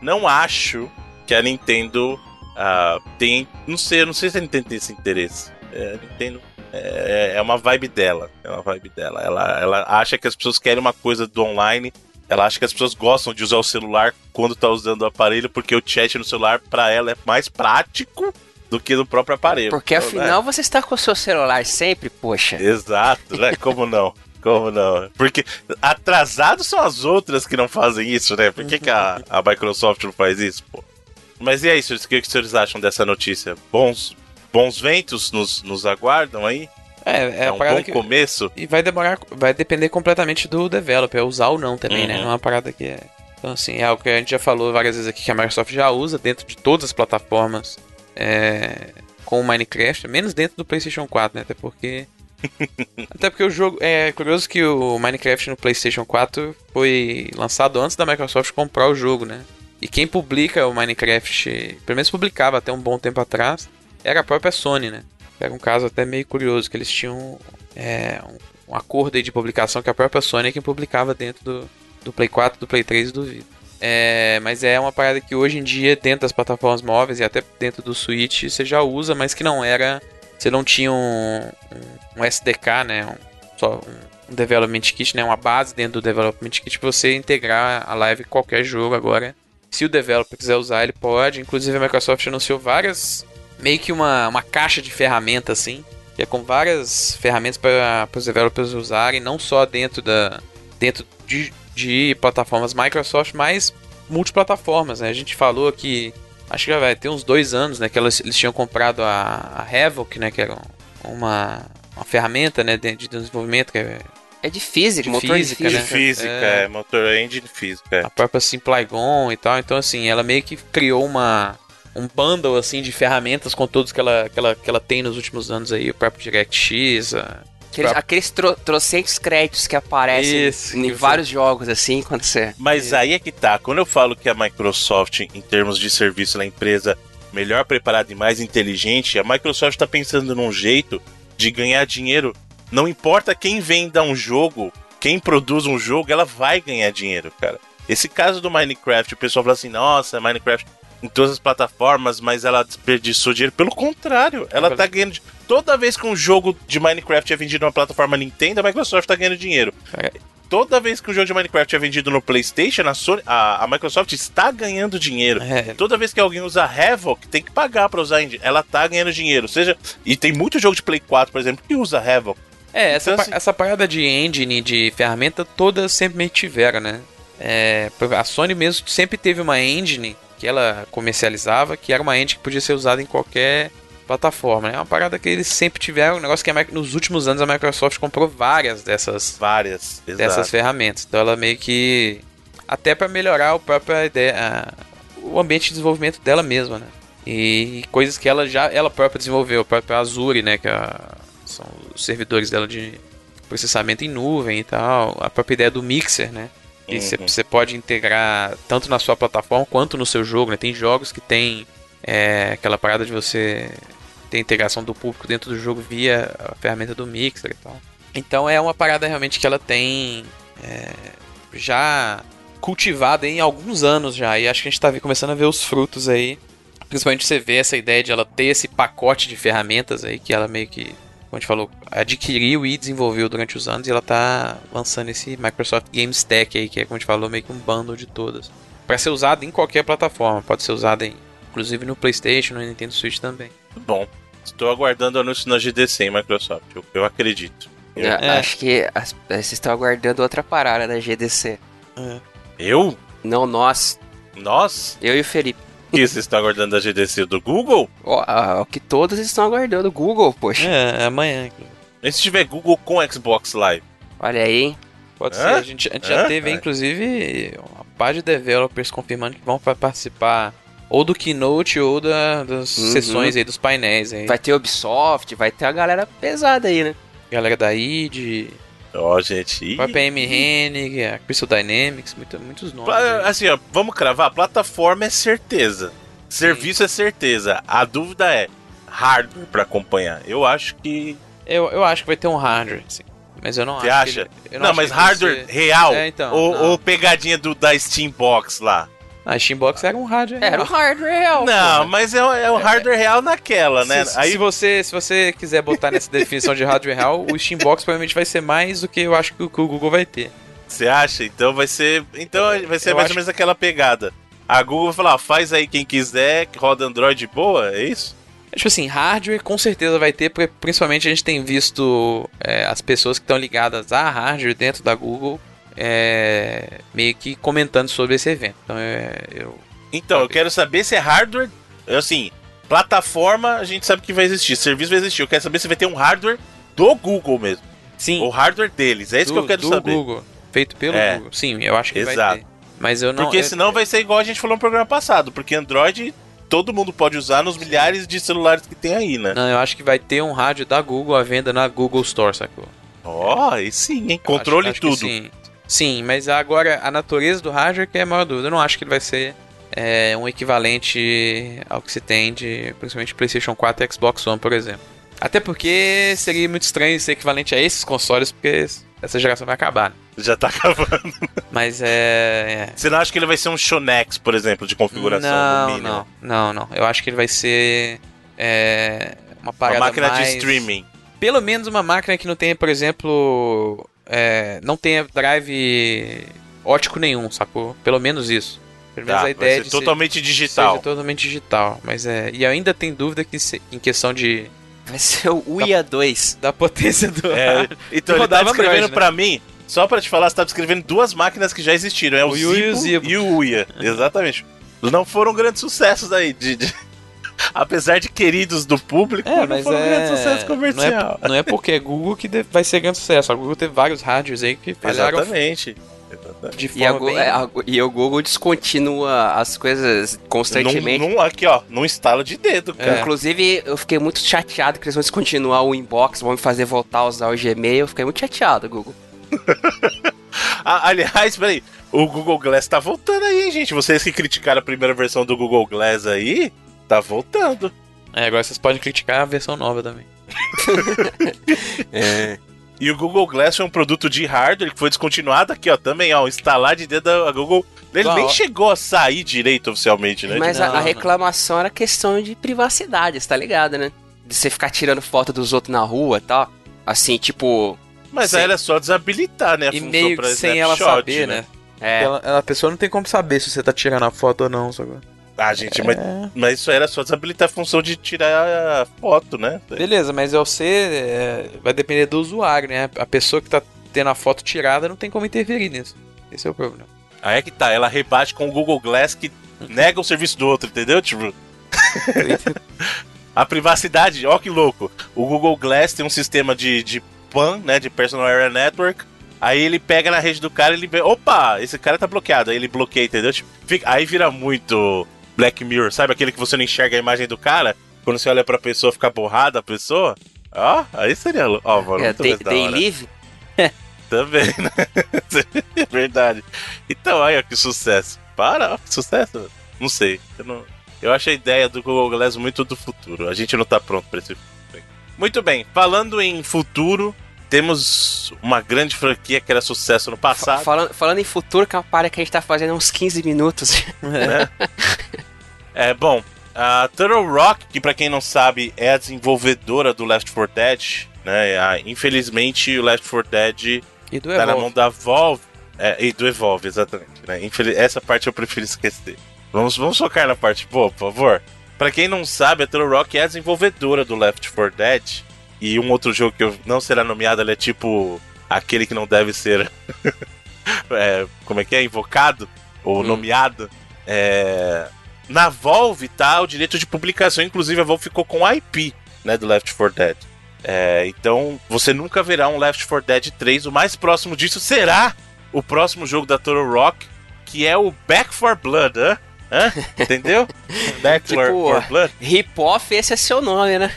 não acho que a Nintendo ah, tem. Não sei, eu não sei se a Nintendo tem esse interesse. É, a Nintendo é, é uma vibe dela. É uma vibe dela. Ela, ela acha que as pessoas querem uma coisa do online. Ela acha que as pessoas gostam de usar o celular quando tá usando o aparelho, porque o chat no celular, pra ela, é mais prático do que no próprio aparelho. Porque Então, afinal você está com o seu celular sempre, poxa. né? Exato, né? Como não? Como não? Porque atrasados são as outras que não fazem isso, né? Por que, que a, a Microsoft não faz isso, pô? Mas e aí, senhores, o que, que senhores acham dessa notícia? Bons, bons ventos nos, nos aguardam aí? É, é, É, um parada bom que. começo? E vai demorar, vai depender completamente do developer, usar ou não também, né? Uhum. Não é uma parada que é. Então, assim, é algo que a gente já falou várias vezes aqui que a Microsoft já usa dentro de todas as plataformas é, com o Minecraft, menos dentro do PlayStation 4, né? Até porque. Até porque o jogo. É curioso que o Minecraft no PlayStation 4 foi lançado antes da Microsoft comprar o jogo, né? E quem publica o Minecraft, pelo menos publicava até um bom tempo atrás, era a própria Sony, né? Era um caso até meio curioso, que eles tinham é, um, acordo de publicação que a própria Sony é quem publicava dentro do, do Play 4, do Play 3 e do Vita. É, mas é uma parada que hoje em dia, dentro das plataformas móveis e até dentro do Switch, você já usa, mas que não era. Você não tinha um, um, SDK, né? Um, só um Development Kit, né? Uma base dentro do Development Kit para você integrar a live em qualquer jogo agora. Se o developer quiser usar, ele pode. Inclusive a Microsoft anunciou várias. meio que uma, uma caixa de ferramentas assim. Que é com várias ferramentas para os developers usarem, não só dentro da. dentro de de plataformas Microsoft, mas multiplataformas. Né? A gente falou que acho que já vai ter uns dois anos, né, que elas, eles tinham comprado a, a Havoc, né, que era uma, uma ferramenta, né, de, de desenvolvimento que é é de física, de motor física, de De né? física, É. é. motor engine física. é. a própria Simplygon e tal. Então, assim, ela meio que criou uma um bundle assim de ferramentas com todos que ela, que ela, que ela tem nos últimos anos aí, o próprio DirectX, a... Aqueles, Pra- aqueles tro, trocentos créditos que aparecem Isso, em vários jogos, assim, quando você. Mas aí é que tá. Quando eu falo que a Microsoft, em termos de serviço, ela é a empresa melhor preparada e mais inteligente, a Microsoft está pensando num jeito de ganhar dinheiro. Não importa quem venda um jogo, quem produz um jogo, ela vai ganhar dinheiro, cara. Esse caso do Minecraft, o pessoal fala assim: nossa, Minecraft em todas as plataformas, mas ela desperdiçou dinheiro. Pelo contrário, ela tá ganhando. Toda vez que um jogo de Minecraft é vendido numa plataforma Nintendo, a Microsoft tá ganhando dinheiro. Cara, Toda vez que um jogo de Minecraft é vendido no PlayStation, a, Sony- a- a Microsoft está ganhando dinheiro. É. Toda vez que alguém usa Havoc, tem que pagar pra usar engine. Ela tá ganhando dinheiro. Seja, e tem muito jogo de Play 4, por exemplo, que usa Havoc. É, essa, Então, assim- essa parada de engine, de ferramenta, todas sempre meio tiveram, né? É, a Sony mesmo sempre teve uma engine que ela comercializava, que era uma engine que podia ser usada em qualquer plataforma. né? É uma parada que eles sempre tiveram, um negócio que a nos últimos anos a Microsoft comprou várias dessas, Várias. dessas Exato. ferramentas. Então ela meio que. Até para melhorar o próprio ideia, a- o ambiente de desenvolvimento dela mesma, né? E coisas que ela já ela própria desenvolveu, o próprio Azure, né? Que é a- são os servidores dela de processamento em nuvem e tal. A própria ideia do Mixer, né? Que você Uhum. pode integrar tanto na sua plataforma quanto no seu jogo, né? Tem jogos que tem é, aquela parada de você ter integração do público dentro do jogo via a ferramenta do Mixer e tal. Então é uma parada realmente que ela tem é, já cultivada em alguns anos já. E acho que a gente tá vi- começando a ver os frutos aí. Principalmente você vê essa ideia de ela ter esse pacote de ferramentas aí que ela meio que, como a gente falou, adquiriu e desenvolveu durante os anos e ela tá lançando esse Microsoft Game Stack aí, que é, como a gente falou, meio que um bundle de todas. Para ser usado em qualquer plataforma, pode ser usado em, inclusive no PlayStation, no Nintendo Switch também. Bom, estou aguardando o anúncio na GDC em Microsoft. Eu, eu acredito. Eu? Eu É. Acho que as- vocês estão aguardando outra parada da GDC. Eu? Não nós, Nós? eu e o Felipe. O que vocês estão aguardando da GDC do Google? Ó, ah, O que todos estão aguardando, o Google, poxa. É, amanhã. E se tiver Google com Xbox Live? Olha aí, hein? Pode Hã? ser. A gente, a gente já Hã? teve, É. inclusive, uma par de developers confirmando que vão pa- participar ou do Keynote ou da- das Uhum. sessões aí, dos painéis aí. Vai ter Ubisoft, vai ter a galera pesada aí, né? Galera da id, Ó, gente. ih. a própria M. Hennig, a Crystal Dynamics, muito- muitos nomes. Pla- aí. Assim, ó, vamos cravar. Plataforma é certeza. Serviço é certeza. A dúvida é hardware pra acompanhar. Eu acho que. Eu, eu acho que vai ter um hardware, sim. Mas eu não Você acho. acha? ele- eu não, acho mas hardware ser- real? É, então, ou, não. ou pegadinha do, da Steam Box lá? A Steambox era um hardware. Era real. hardware real. Não, mas é, o- é o hardware real naquela, né? Se, Aí se você, se você quiser botar nessa definição de hardware real, o Steambox provavelmente vai ser mais do que eu acho que o, que o Google vai ter. você acha? Então vai ser. Então vai ser Eu mais acho- ou menos aquela pegada. A Google vai falar, ó, faz aí quem quiser, que roda Android boa, é isso? Tipo assim, hardware com certeza vai ter, porque principalmente a gente tem visto é, as pessoas que estão ligadas a hardware dentro da Google é, meio que comentando sobre esse evento. Então é, eu. Então, eu quero saber se é hardware. Assim, plataforma a gente sabe que vai existir, serviço vai existir. Eu quero saber se vai ter um hardware do Google mesmo. Sim, O hardware deles, é isso do, que eu quero do saber. Google. Feito pelo É. Google. Sim, eu acho que vai Exato. ter. Mas eu não. Porque eu- senão vai ser igual a gente falou no programa passado, porque Android todo mundo pode usar nos milhares de celulares que tem aí, né? Não, eu acho que vai ter um rádio da Google à venda na Google Store, sacou? Ó, aí sim, hein? Eu Controle acho- acho tudo. Sim. Sim, mas agora a natureza do hardware que é a maior dúvida. Eu não acho que ele vai ser é um equivalente ao que se tem de principalmente PlayStation 4 e Xbox One, por exemplo. Até porque seria muito estranho ser equivalente a esses consoles, porque essa geração vai acabar. Né? Já tá acabando. Mas é, é. Você não acha que ele vai ser um Shonex, por exemplo, de configuração não? Não, não, não. Eu acho que ele vai ser. É, uma parada Uma máquina mais... de streaming. Pelo menos uma máquina que não tenha, por exemplo. É, não tenha drive ótico nenhum, sacou? Pelo menos isso. Pelo menos Tá, a ideia vai de ser totalmente ser, digital. totalmente digital. Mas é. E ainda tem dúvida que se- em questão de. Vai ser o Uia 2. Da potência do. É, então ele tá Android, né? pra mim, só pra te falar, você tá descrevendo duas máquinas que já existiram. É o, O e o Zipo e o Uia. Exatamente. Não foram grandes sucessos aí. De, de- Apesar de queridos do público, É, não mas foram é. grandes sucesso Não comercial. é, não é porque é Google que vai ser grande sucesso. A Google teve vários hardwares aí que falharam Exatamente. E, a, bem... é, a- e o Google descontinua as coisas constantemente. Num, num- aqui, ó, num estalo de dedo, cara. É. Inclusive, eu fiquei muito chateado que eles vão descontinuar o inbox, vão me fazer voltar a usar o Gmail. Eu fiquei muito chateado, Google. Ah, aliás, peraí, o Google Glass tá voltando aí, hein, gente? Vocês que criticaram a primeira versão do Google Glass aí, tá voltando. É, agora vocês podem criticar a versão nova também. É. E o Google Glass foi um produto de hardware que foi descontinuado aqui, ó, também, ó, instalar de dentro da Google. Ele Bom, nem chegou a sair direito oficialmente, né? Mas a, Não, a reclamação era questão de privacidade, você tá ligado, né? De você ficar tirando foto dos outros na rua e tal. Assim, tipo. Mas Sim. aí era só desabilitar, né, a E função meio pra sem ela saber, né? É. Ela- a pessoa não tem como saber se você tá tirando a foto ou não, sabe? Ah, gente, mas, É. mas isso aí era só desabilitar a função de tirar a foto, né? Beleza, mas você é, vai depender do usuário, né? A pessoa que tá tendo a foto tirada não tem como interferir nisso. Esse é o problema. Aí é que tá, ela rebate com o Google Glass que nega o serviço do outro, entendeu? Tipo, a privacidade, ó que louco. O Google Glass tem um sistema de, de PAN, né, de Personal Area Network. Aí ele pega na rede do cara e ele vê, opa, esse cara tá bloqueado. Aí ele bloqueia, entendeu? Tipo, fica- aí vira muito Black Mirror, sabe aquele que você não enxerga a imagem do cara? Quando você olha pra pessoa, fica borrada a pessoa? Ó, aí seria, ó, mano, É, muito day, live? Também, né? é verdade. Então, aí, ó, que sucesso. Para, ó, que sucesso. Não sei. Eu, não... eu acho a ideia do Google Glass muito do futuro. A gente não tá pronto pra esse. Muito bem, falando em futuro, temos uma grande franquia que era sucesso no passado. falando, falando em futuro, que é uma parada que a gente tá fazendo há uns 15 minutos. né? é, bom, a Turtle Rock, que pra quem não sabe é a desenvolvedora do Left 4 Dead, né? infelizmente o Left 4 Dead E do tá na mão da Valve. É, e do Evolve, exatamente. Né? Infeliz- Essa parte eu prefiro esquecer. Vamos, vamos focar na parte boa, por favor. Pra quem não sabe, a Turtle Rock é a desenvolvedora do Left 4 Dead. E um outro jogo que eu não será nomeado, ele é tipo aquele que não deve ser. é, como é que é? Invocado? Ou Hum. nomeado. É, na Valve tá o direito de publicação, inclusive a Valve ficou com IP né, do Left 4 Dead. É, então você nunca verá um Left 4 Dead 3. O mais próximo disso será o próximo jogo da Toro Rock, que é o Back 4 Blood, hã? Hã? Entendeu? Back Tipo, 4 Blood. Rip-off, esse é seu nome, né?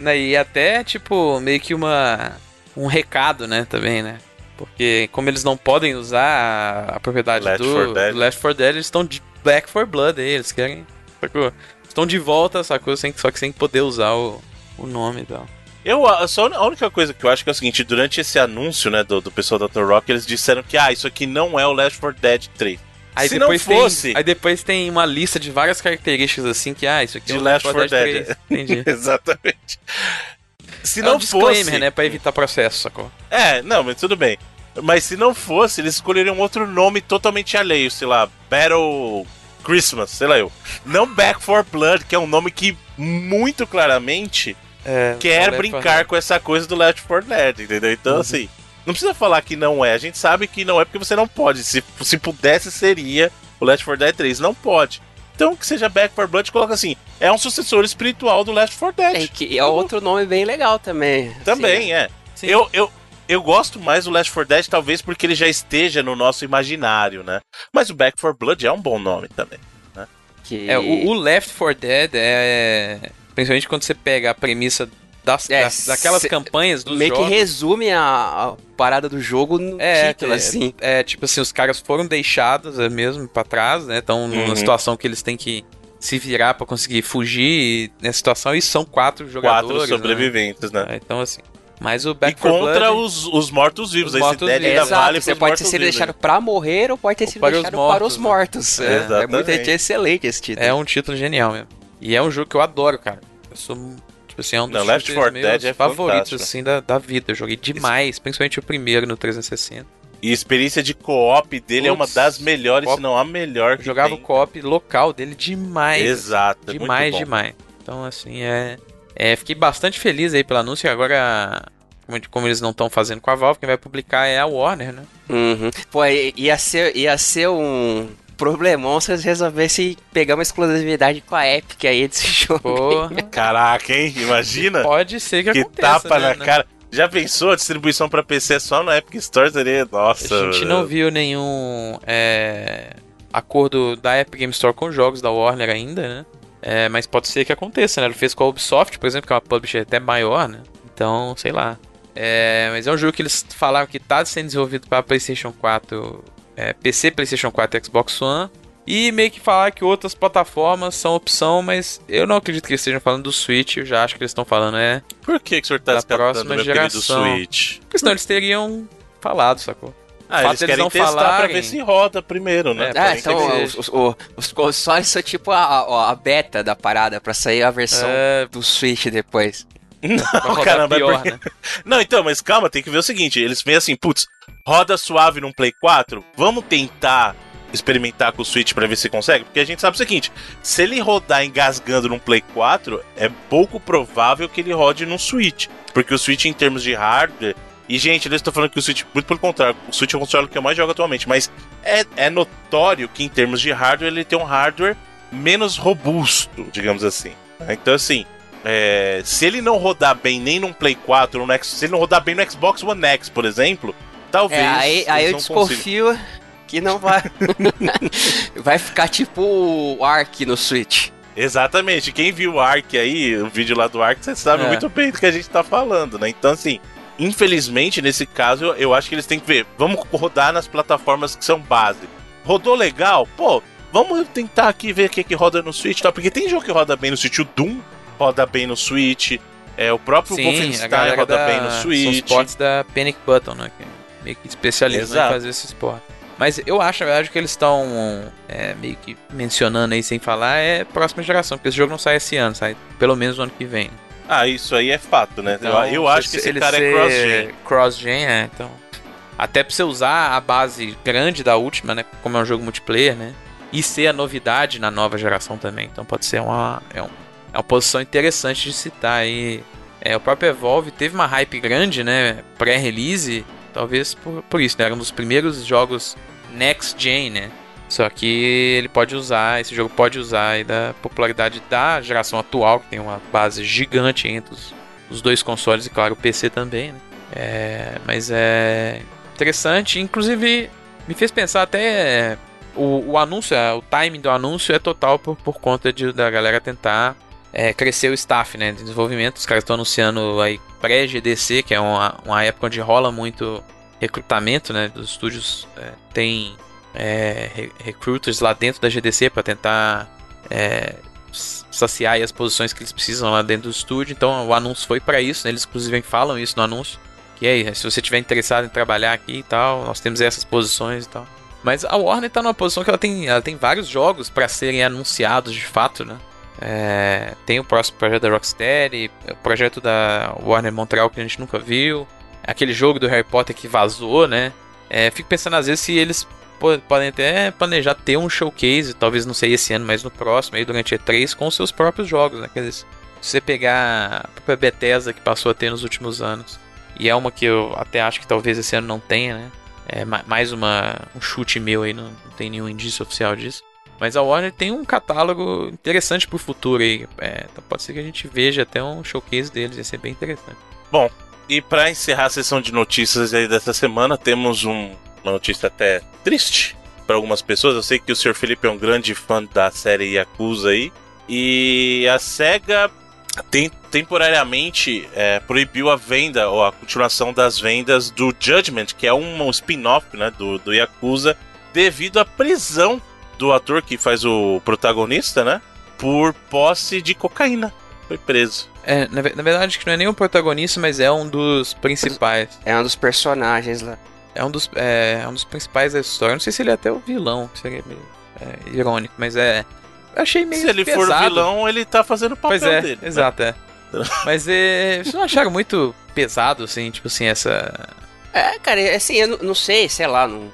Né, e até, tipo, meio que uma. Um recado, né, também, né? Porque como eles não podem usar a, propriedade Left do, 4 Dead. do Left 4 Dead, eles estão de Back for Blood aí, eles querem. Sacou? Estão de volta, sacou? Sem, só que sem poder usar o, o nome e tal. Eu, a- só a única coisa que eu acho que é o seguinte, durante esse anúncio, né, do, do pessoal da Toro Rock, eles disseram que, ah, isso aqui não é o Left 4 Dead 3. Aí Se depois não fosse... tem. Aí depois tem uma lista de várias características assim que, ah, isso aqui De é o Left 4 Dead. 3. Entendi. Exatamente. Se é não um disclaimer, fosse... né? Pra evitar processo, sacou? É, não, mas tudo bem. Mas se não fosse, eles escolheriam outro nome totalmente alheio, sei lá, Battle Christmas, sei lá eu. Não Back for Blood, que é um nome que muito claramente É, quer o Left 4 brincar com essa coisa do Left 4 Dead, entendeu? Então, Uhum. assim, não precisa falar que não é. A gente sabe que não é porque você não pode. Se, se pudesse, seria o Left 4 Dead 3. Não pode. Então, que seja Back 4 Blood, coloca assim: é um sucessor espiritual do Left 4 Dead. É, que é outro nome bem legal também. Também, é. Sim. Eu, eu, eu gosto mais do Left 4 Dead, talvez porque ele já esteja no nosso imaginário, né? Mas o Back 4 Blood é um bom nome também. Que... É, o, o Left 4 Dead é. Principalmente quando você pega a premissa das, É, das- daquelas campanhas dos Meio jogos. que resume a, a parada do jogo no É, título, é, assim. É, tipo assim, os caras foram deixados é mesmo pra trás, né? Estão numa Uhum. situação que eles têm que se virar pra conseguir fugir nessa situação e são quatro jogadores. Quatro sobreviventes, né? Né? É, Então, assim. Mas o E Back 4 contra Blood, os, os mortos-vivos. Os Esse mortos-vivos. dead ainda vale você pode ter sido mortos-vivos. deixado pra morrer ou pode ter sido para deixado mortos, para os né? mortos. É, É, é exatamente. muito é excelente esse título. é um título genial mesmo. E é um jogo que eu adoro, cara. Eu sou, assim, é um dos Não, Left shooters 4 meus Dead é favoritos, assim, da, da vida. Eu joguei demais, principalmente o primeiro no 360. E a experiência de co-op dele é uma das melhores, se não a melhor Eu que jogava o tem. co-op local dele demais. Exato, é muito Demais, bom. demais. Então, assim, é, é. Fiquei bastante feliz aí pelo anúncio. e Agora, como, como eles não estão fazendo com a Valve, quem vai publicar é a Warner, né? Uhum. Pô, ia ser, ia ser um problemão se eles resolvessem pegar uma exclusividade com a Epic aí desse jogo. Porra, Caraca, hein? Imagina. pode ser que, que aconteça, tapa né, na né? cara. Já pensou a distribuição pra PC só no Epic Store? Seria... Nossa. A gente não viu nenhum é, acordo da Epic Game Store com jogos da Warner ainda, né? É, mas pode ser que aconteça, né? Ele fez com a Ubisoft, por exemplo, que é uma publisher até maior, né? Então, sei lá. É, mas é um jogo que eles falaram que tá sendo desenvolvido para PlayStation 4, é, PC, PlayStation 4 e Xbox One. E meio que falar que outras plataformas são opção, mas eu não acredito que eles estejam falando do Switch. Eu já acho que eles estão falando é. Por que, que o senhor tá próxima geração. querido Switch? Porque senão eles teriam falado, sacou? Ah, eles deles querem testar pra falarem- ver se roda primeiro, né? É, Ah, então os, os- o- os consoles são tipo a, a, a beta da parada pra sair a versão É, do Switch depois. Não, caramba, é pior, porque... né? Não, então, mas calma, tem que ver o seguinte: eles veem assim, putz, roda suave num Play 4, vamos tentar experimentar com o Switch pra ver se consegue? Porque a gente sabe o seguinte: se ele rodar engasgando num Play 4, é pouco provável que ele rode num Switch. Porque o Switch, em termos de hardware. E, gente, eu estou falando que o Switch, muito pelo contrário, o Switch é o console que eu mais jogo atualmente, mas é, é notório que, em termos de hardware, ele tem um hardware menos robusto, digamos assim. Então, assim, é, se ele não rodar bem nem num Play 4, ou no X, se ele não rodar bem no Xbox One X, por exemplo, talvez. É, aí, aí eu consigam. desconfio que não vai. vai ficar tipo o Ark no Switch. Exatamente. Quem viu o Ark aí, o vídeo lá do Ark, você sabe É. muito bem do que a gente tá falando, né? Então, assim, infelizmente, nesse caso, eu, eu acho que eles têm que ver. Vamos rodar nas plataformas que são base. Rodou legal? Pô, vamos tentar aqui ver o que, que roda no Switch, tá? Porque tem jogo que roda bem no Switch. O Doom roda bem no Switch. É, o próprio Sim, Wolfenstein roda da, bem no São os Switch. ports da Panic Button, né? Que é meio que especialista em fazer esses ports. Mas eu acho, na verdade, que eles estão é, meio que mencionando aí sem falar é próxima geração, porque esse jogo não sai esse ano, sai pelo menos no ano que vem. Ah, isso aí é fato, né? Então, eu eu acho que esse ele cara é cross-gen. Cross-gen, é, então. Até pra você usar a base grande da última, né? Como é um jogo multiplayer, né? E ser a novidade na nova geração também. Então pode ser uma. É, um- é uma posição interessante de citar aí. É, o próprio Evolve teve uma hype grande, né? Pré-release. Talvez por, por isso, né? Era um dos primeiros jogos next gen, né? Só que ele pode usar, esse jogo pode usar aí da popularidade da geração atual, que tem uma base gigante entre os, os dois consoles e, claro, o PC também, né? É, mas é interessante, inclusive me fez pensar até o, o anúncio, é, o timing do anúncio é total por, por conta de, da galera tentar é, crescer o staff né, de desenvolvimento. Os caras estão anunciando aí pré-GDC, que é uma, uma época onde rola muito recrutamento né, dos estúdios. É, tem é, re- recruiters lá dentro da GDC para tentar é, saciar as posições que eles precisam lá dentro do estúdio. Então o anúncio foi para isso, né, eles inclusive falam isso no anúncio. Que aí, se você tiver interessado em trabalhar aqui e tal, nós temos essas posições e tal. Mas a Warner tá numa posição que ela tem, ela tem vários jogos para serem anunciados de fato, né? É, tem o próximo projeto da Rocksteady, o projeto da Warner Montreal que a gente nunca viu, aquele jogo do Harry Potter que vazou, né? É, fico pensando às vezes se eles po- podem até planejar ter um showcase, talvez não sei esse ano, mas no próximo, aí durante E3, com seus próprios jogos, né? Quer dizer, se você pegar a própria Bethesda que passou a ter nos últimos anos, e é uma que eu até acho que talvez esse ano não tenha, né? É ma- mais uma, um chute meu aí, não, não tem nenhum indício oficial disso. Mas a Warner tem um catálogo interessante pro futuro aí. É, então pode ser que a gente veja até um showcase deles, ia ser bem interessante. E pra encerrar a sessão de notícias aí dessa semana, temos um- uma notícia até triste para algumas pessoas. Eu sei que o Sr. Felipe é um grande fã da série Yakuza aí. E a SEGA tem temporariamente é, proibiu a venda ou a continuação das vendas do Judgment, que é um, um spin-off né, do, do Yakuza, devido à prisão do ator que faz o protagonista, né? Por posse de cocaína. Foi preso. É, na, na verdade, que não é nem o protagonista, mas é um dos principais. É um dos personagens lá. É um dos, é, é um dos principais da história. Não sei se ele é até o vilão, seria meio é, irônico, mas é. Eu achei meio Se ele for pesado. vilão, ele tá fazendo o papel Pois é, dele. né? exato, é. Mas é, vocês não acharam muito pesado, assim, tipo assim, essa. É, cara, assim, eu não, não sei, sei lá, não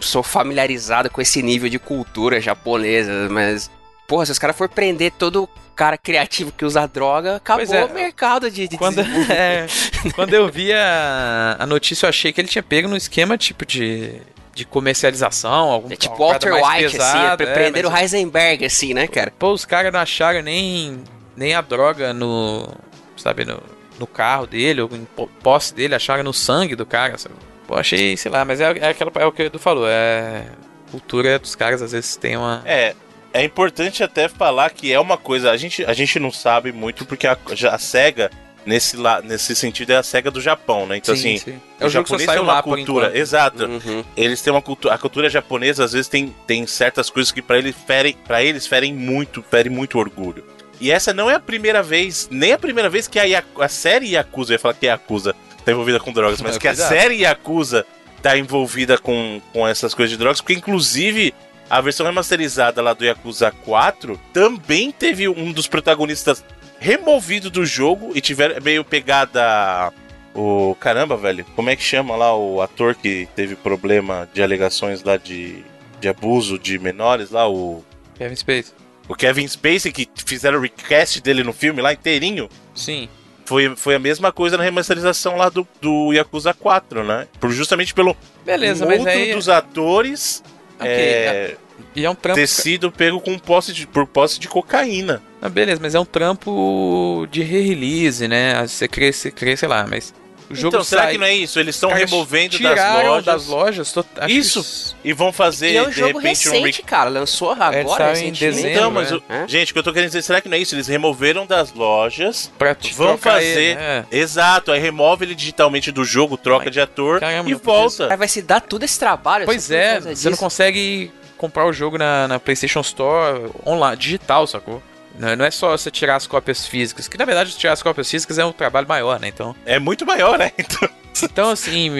sou familiarizado com esse nível de cultura japonesa, mas. Porra, se os caras forem prender todo cara criativo que usa droga, acabou é. o mercado de, de Quando, é, quando eu vi a, a notícia, eu achei que ele tinha pego no esquema tipo de, de comercialização. Algum, É tipo Walter White, pesada, assim, é, prender mas- o Heisenberg, assim, né, cara? Pô, os caras não acharam nem, nem a droga no. Sabe, no, no carro dele, ou em po- posse dele, acharam no sangue do cara, sabe? Pô, achei, sei lá, mas é, é, aquela, é o que o Edu falou, é. Cultura dos caras às vezes tem uma. É, é importante até falar que é uma coisa, a gente, a gente não sabe muito porque a, a SEGA, nesse, la, nesse sentido, é a SEGA do Japão, né? Então, assim, É o que só japonês tem uma cultura, exato. Uhum. Eles têm uma cultura, a cultura japonesa às vezes tem, tem certas coisas que pra eles ferem, para eles ferem muito, ferem muito orgulho. E essa não é a primeira vez, nem a primeira vez que a, a série Yakuza, eu ia falar que é Yakuza, tá envolvida com drogas, mas É, que a cuidado. série Yakuza tá envolvida com, com essas coisas de drogas, porque inclusive a versão remasterizada lá do Yakuza 4 também teve um dos protagonistas removido do jogo e tiveram meio pegada o caramba, velho, como é que chama lá o ator que teve problema de alegações lá de, de abuso de menores lá, o Kevin Space. o Kevin Spacey que fizeram o recast dele no filme lá inteirinho. Sim. Foi, foi a mesma coisa na remasterização lá do, do Yakuza 4, né? Por, justamente pelo Beleza, um mas outro aí. dos atores Ok, é, E é um trampo. ter sido pego com posse de, por posse de cocaína. Ah, beleza, mas é um trampo de re-release, né? Você crê, sei lá, mas. O jogo então, será sai- que não é isso? Eles estão removendo das lojas, das lojas. tô- acho Isso. que- e vão fazer, E é um de jogo repente, um recente, cara. Lançou agora, saiu em recentemente. dezembro, Então, mas, é. o- É? gente, o que eu tô querendo dizer, será que não é isso? Eles removeram das lojas, Pra te vão fazer, ele, né? exato, aí remove ele digitalmente do jogo, troca Mas, de ator caramba, e não volta. Aí vai se dar todo esse trabalho. Pois é, você não disso. consegue comprar o jogo na, na PlayStation Store online, digital, sacou? Não não é só você tirar as cópias físicas, que na verdade tirar as cópias físicas é um trabalho maior, né? Então, É muito maior, né? Então, então assim,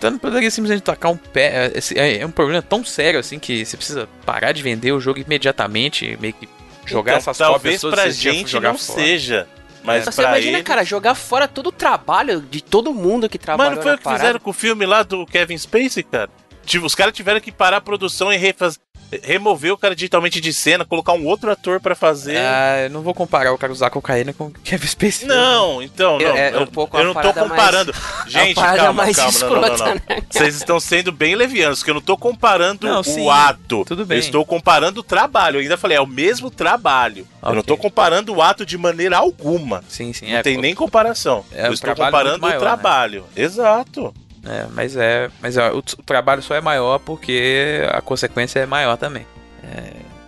não poderia simplesmente tacar um pé. É, é um problema tão sério assim que você precisa parar de vender o jogo imediatamente, meio que jogar então, essas talvez cópias todas pra gente jogar não fora. seja, mas Só você imagina, ele... cara, jogar fora todo o trabalho de todo mundo que trabalhou Mano, foi o que parada. fizeram com o filme lá do Kevin Spacey, cara. Tipo, os caras tiveram que parar a produção e refaz... remover o cara digitalmente de cena, colocar um outro ator pra fazer. Ah, eu não vou comparar o cara usar cocaína com o Kevin Spacey. Não, então, não. É- é um eu, pouco eu uma não tô comparando. Gente, parada calma, mais calma, não, não, não, né? Vocês estão sendo bem levianos, que eu não tô comparando Não, o sim, ato. tudo bem. Eu estou comparando o trabalho. Eu ainda falei, é o mesmo trabalho. Eu não tô comparando o ato de maneira alguma. Sim, sim. Não é, tem nem comparação. É eu estou comparando maior, o trabalho. Exato. É, mas é. Mas ó, o, o trabalho só é maior porque a consequência é maior também.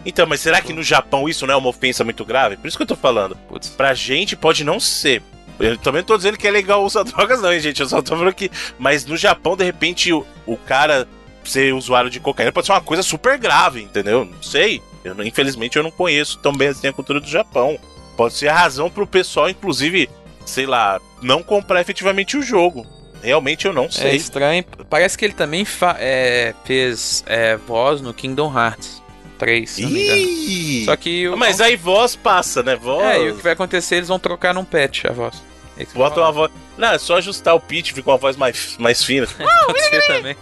Então, mas será que no Japão isso não é uma ofensa muito grave? Por isso que eu tô falando. Putz. Pra gente pode não ser. Eu também não tô dizendo que é legal usar drogas, não, hein, gente. Eu só tô falando que. Mas no Japão, de repente, o, o cara ser usuário de cocaína pode ser uma coisa super grave, entendeu? Não sei. Eu, infelizmente eu não conheço tão bem assim a cultura do Japão. Pode ser a razão pro pessoal, inclusive, sei lá, não comprar efetivamente o jogo. Realmente eu não É sei. estranho. Parece que ele também é, fez é, voz no Kingdom Hearts 3, se. Ih! Só que o. Mas aí voz passa, né? Voz. É, e o que vai acontecer, eles vão trocar num patch a voz. É que Bota uma voz. Não, é só ajustar o pitch, fica uma voz mais, mais fina. Pode ser também.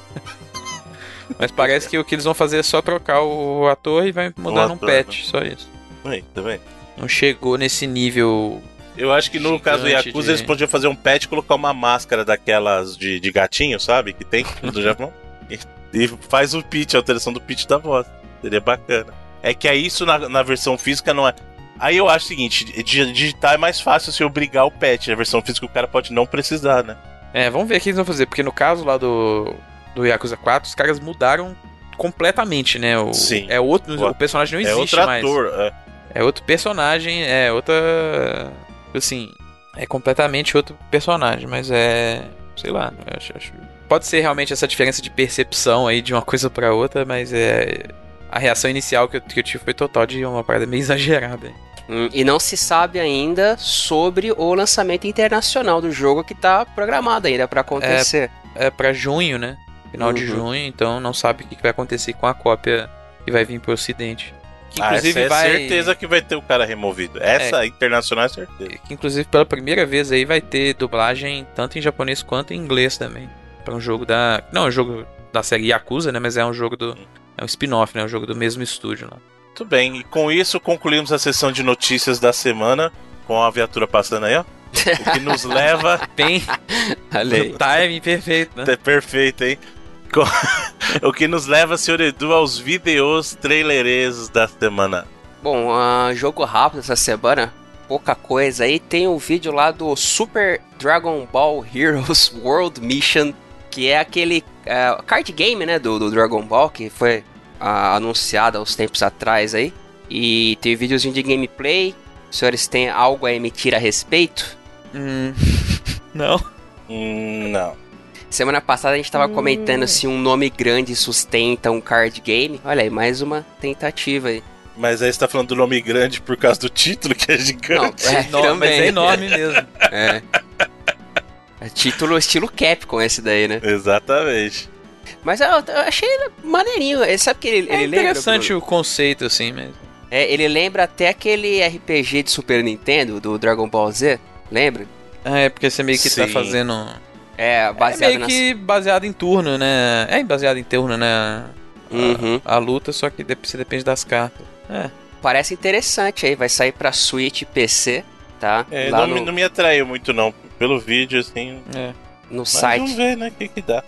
Mas parece que o que eles vão fazer é só trocar o ator e vai mudar O num ator, patch, só isso. Aí, tá vendo? Não chegou nesse nível. Eu acho que no Gigante caso do Yakuza de- eles podiam fazer um patch e colocar uma máscara daquelas de, de gatinho, sabe? Que tem do Japão. E, e faz o pitch, a alteração do pitch da voz. Seria bacana. É que aí isso na, na versão física não é. Aí eu acho o seguinte: di- digitar é mais fácil se obrigar o patch. Na versão física o cara pode não precisar, né? É, vamos ver o que eles vão fazer, porque no caso lá do, do Yakuza 4, os caras mudaram completamente, né? O, Sim. É outro, O- o personagem não é existe outro mais. ator. é. É outro personagem, é outra. Assim. é completamente outro personagem, mas é. sei lá, acho, acho, pode ser realmente essa diferença de percepção aí de uma coisa para outra, mas é. A reação inicial que eu, que eu tive foi total de uma parada meio exagerada. Hum, e não se sabe ainda sobre o lançamento internacional do jogo que tá programado ainda para acontecer. É, é para junho, né? Final uhum. de junho, então não sabe o que vai acontecer com a cópia que vai vir pro ocidente. Que inclusive ah, essa é vai... certeza que vai ter o cara removido. Essa é, internacional é certeza. Que inclusive pela primeira vez aí vai ter dublagem tanto em japonês quanto em inglês também. Para um jogo da. Não, é um jogo da série Yakuza, né? Mas é um jogo do. É um spin-off, né? É um jogo do mesmo estúdio lá. Muito bem, e com isso concluímos a sessão de notícias da semana. Com a viatura passando aí, ó. O que nos leva. Bem. O time perfeito, né? É perfeito, hein? o que nos leva, senhor Edu, aos vídeos traileresos da semana. Bom, uh, jogo rápido essa semana, pouca coisa aí. Tem um vídeo lá do Super Dragon Ball Heroes World Mission, que é aquele uh, card game, né, do, do, Dragon Ball, que foi uh, anunciado há uns tempos atrás aí. E tem um videozinho de gameplay. Os senhores têm algo a emitir a respeito? Hum, não. Hum, não. Semana passada a gente tava hum. comentando se um nome grande sustenta um card game. Olha aí, mais uma tentativa aí. Mas aí você tá falando do nome grande por causa do título, que é gigante. Não, é, não mas é enorme mesmo. É. é. Título estilo Capcom esse daí, né? Exatamente. Mas eu, eu achei maneirinho. Ele sabe que ele, é ele interessante lembra, o conceito, assim, mesmo. É, ele lembra até aquele RPG de Super Nintendo, do Dragon Ball Z. Lembra? Ah, é, porque você meio que tá Sim. tá fazendo é, baseado é meio nas... que baseado em turno, né? É baseado em turno, né? Uhum. A, a, luta, só que você depende das cartas. É. Parece interessante aí, vai sair pra Switch e PC, tá? É, não, no... me, não me atraiu muito não, pelo vídeo, assim. É. No Mas site. Vamos ver, né, o que que dá.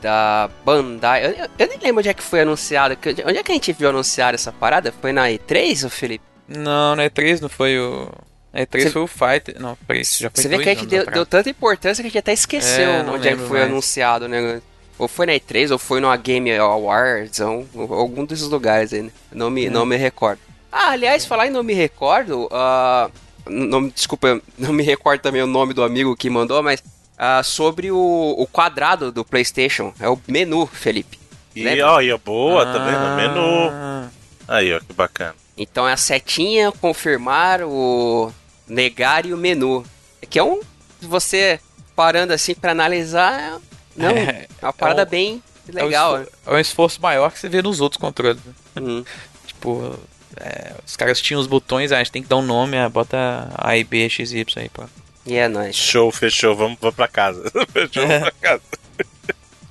Da Bandai. Eu, eu, eu, nem lembro onde é que foi anunciado. Onde é que a gente viu anunciar essa parada? Foi na E3, ô Felipe? Não, na E3 não foi o. É, 3 Cê... foi o Fighter. Não, peraí, já foi Você vê que a gente deu, deu, tanta importância que a gente até esqueceu é, onde é que foi mais. anunciado o negócio. Ou foi na E3, ou foi no Game Awards, ou, ou algum desses lugares aí, né? Não me, é. não me recordo. Ah, aliás, falar em não me recordo, uh, não, desculpa, não me recordo também o nome do amigo que mandou, mas uh, sobre o, o quadrado do PlayStation, é o menu, Felipe. E olha, boa, ah. tá vendo? O menu. Aí, ó, que bacana. Então é a setinha, confirmar, o negar e o menu. Que é um. Você parando assim para analisar. É, não, é, é uma parada é um, bem legal. É um, esforço, é um, esforço maior que você vê nos outros controles. Né? Uhum. tipo, é, os caras tinham os botões, a gente tem que dar um nome, bota A e B, X e Y aí, pô. E é nóis. Show, fechou, vamos, vamos pra casa. fechou, vamos pra casa.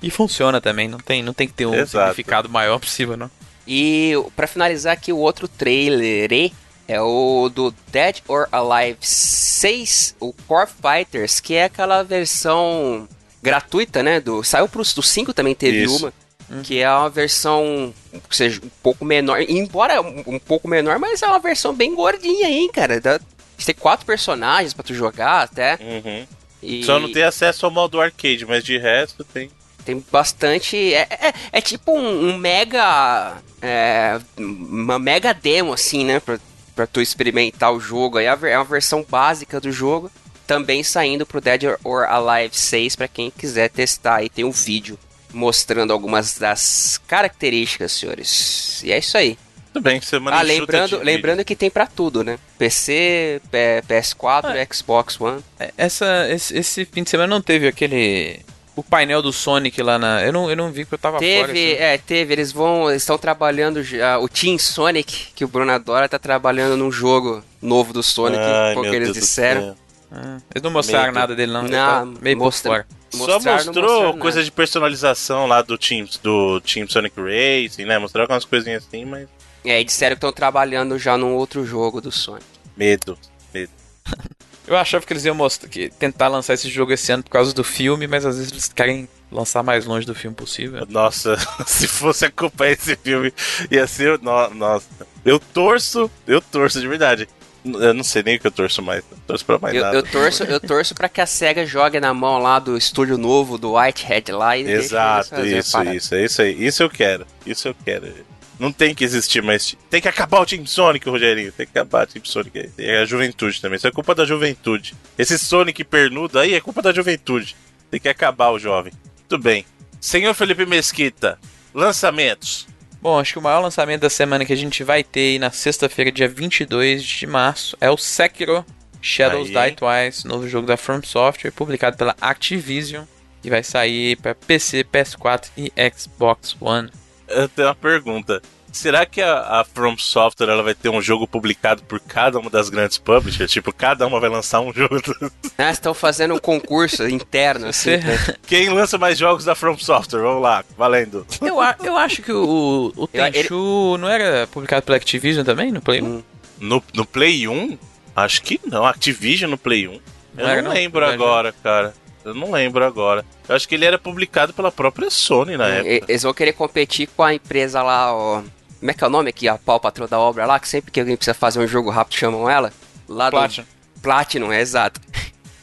E funciona também, não tem, não tem que ter um Exato. significado maior possível, não. E para finalizar aqui, o outro trailer é o do Dead or Alive 6, o Core Fighters, que é aquela versão gratuita, né? Do, saiu pro do 5 também teve Isso. uma. Hum. Que é uma versão, seja, um pouco menor. Embora um pouco menor, mas é uma versão bem gordinha aí, cara. Dá, tem quatro personagens para tu jogar até. Uhum. E... Só não tem acesso ao modo arcade, mas de resto tem. Tem bastante. É, é, é tipo um, um mega. É, uma mega demo, assim, né? Pra, pra tu experimentar o jogo. Aí é uma versão básica do jogo. Também saindo pro Dead or Alive 6 para quem quiser testar. Aí tem um vídeo mostrando algumas das características, senhores. E é isso aí. Tudo bem, semana Ah, lembrando, lembrando que tem para tudo, né? PC, PS4, ah, Xbox One. É, essa, esse, esse fim de semana não teve aquele o painel do Sonic lá na. Eu não, eu não vi porque eu tava teve, fora. Teve, assim. é, teve. Eles vão. Eles estão trabalhando. já o Team Sonic, que o Bruno adora, tá trabalhando num jogo novo do Sonic. Ai, que eles Deus disseram. Ah, eles não mostraram meio nada dele, não. Não, tá meio mostra, Só mostrou coisa de personalização lá do Team, do Team Sonic Racing, né? Mostraram algumas coisinhas assim, mas. É, e disseram que estão trabalhando já num outro jogo do Sonic. Medo, medo. Eu achava que eles iam mostrar, que tentar lançar esse jogo esse ano por causa do filme, mas às vezes eles querem lançar mais longe do filme possível. Nossa, se fosse acompanhar esse filme, ia ser. No, nossa. Eu torço, eu torço de verdade. Eu não sei nem o que eu torço mais. Eu torço pra mais eu, nada. Eu torço, eu torço pra que a SEGA jogue na mão lá do estúdio novo do Whitehead lá e Exato, isso, isso, é isso aí. Isso eu quero. Isso eu quero. Não tem que existir mais. Tem que acabar o Team Sonic, Rogerinho. Tem que acabar o Team Sonic. É a juventude também. Isso é culpa da juventude. Esse Sonic pernudo aí é culpa da juventude. Tem que acabar o jovem. Tudo bem. Senhor Felipe Mesquita, lançamentos. Bom, acho que o maior lançamento da semana que a gente vai ter aí na sexta-feira, dia 22 de março, é o Sekiro Shadows Aí. Die Twice, novo jogo da From Software, publicado pela Activision, e vai sair para PC, PS4 e Xbox One. Eu tenho uma pergunta. Será que a, a From Software ela vai ter um jogo publicado por cada uma das grandes publishers? Tipo, cada uma vai lançar um jogo. Ah, estão fazendo um concurso interno, assim. Né? Quem lança mais jogos da From Software? Vamos lá, valendo. Eu, a- eu acho que o, o Eu- ele- Tenchu não era publicado pela Activision também, no Play 1? Hum. No, no Play 1? Acho que não. Activision no Play 1. Eu Não não não? lembro Não agora, cara. Eu não lembro agora. Eu acho que ele era publicado pela própria Sony na E- época. Eles vão querer competir com a empresa lá, ó. Como é que é o nome aqui? A pau patroa da obra lá, que sempre que alguém precisa fazer um jogo rápido chamam ela. Lá Platinum. do Platinum, é exato.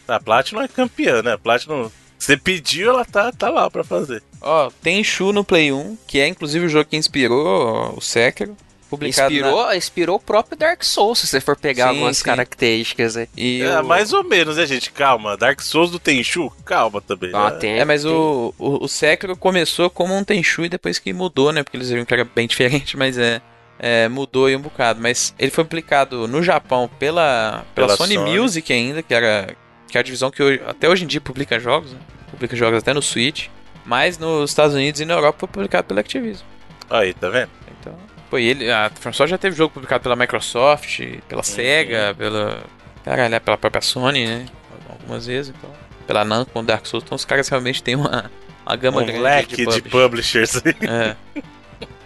A Platinum é campeã, né? A Platinum. Você pediu, ela tá, tá lá pra fazer. Ó, Tenchu no Play 1, que é inclusive o jogo que inspirou o Sekiro, publicado na- Inspirou, inspirou o próprio Dark Souls, se você for pegar Sim, algumas sim. características aí. E É, o- mais ou menos, né, gente? Calma. Dark Souls do Tenchu? Calma também. Ah, né? tem, É, mas tem. o, o, o Sekiro começou como um Tenchu e depois que mudou, né? Porque eles viram que era bem diferente, mas é, é, mudou aí um bocado. Mas ele foi publicado no Japão pela, pela, Pela Sony, Sony. Music ainda, que era que é a divisão que hoje- até hoje em dia publica jogos, né? Publica jogos até no Switch. Mas nos Estados Unidos e na Europa foi publicado pela Activision. Aí, tá vendo? Então, foi ele. A FromSoft já teve jogo publicado pela Microsoft, pela Uhum. Sega, pela. Caralho, é pela própria Sony, né? Algumas vezes, então. Pela Namco, Dark Souls. Então os caras realmente têm uma, uma gama Um grande leque de de publishers. publishers aí. É.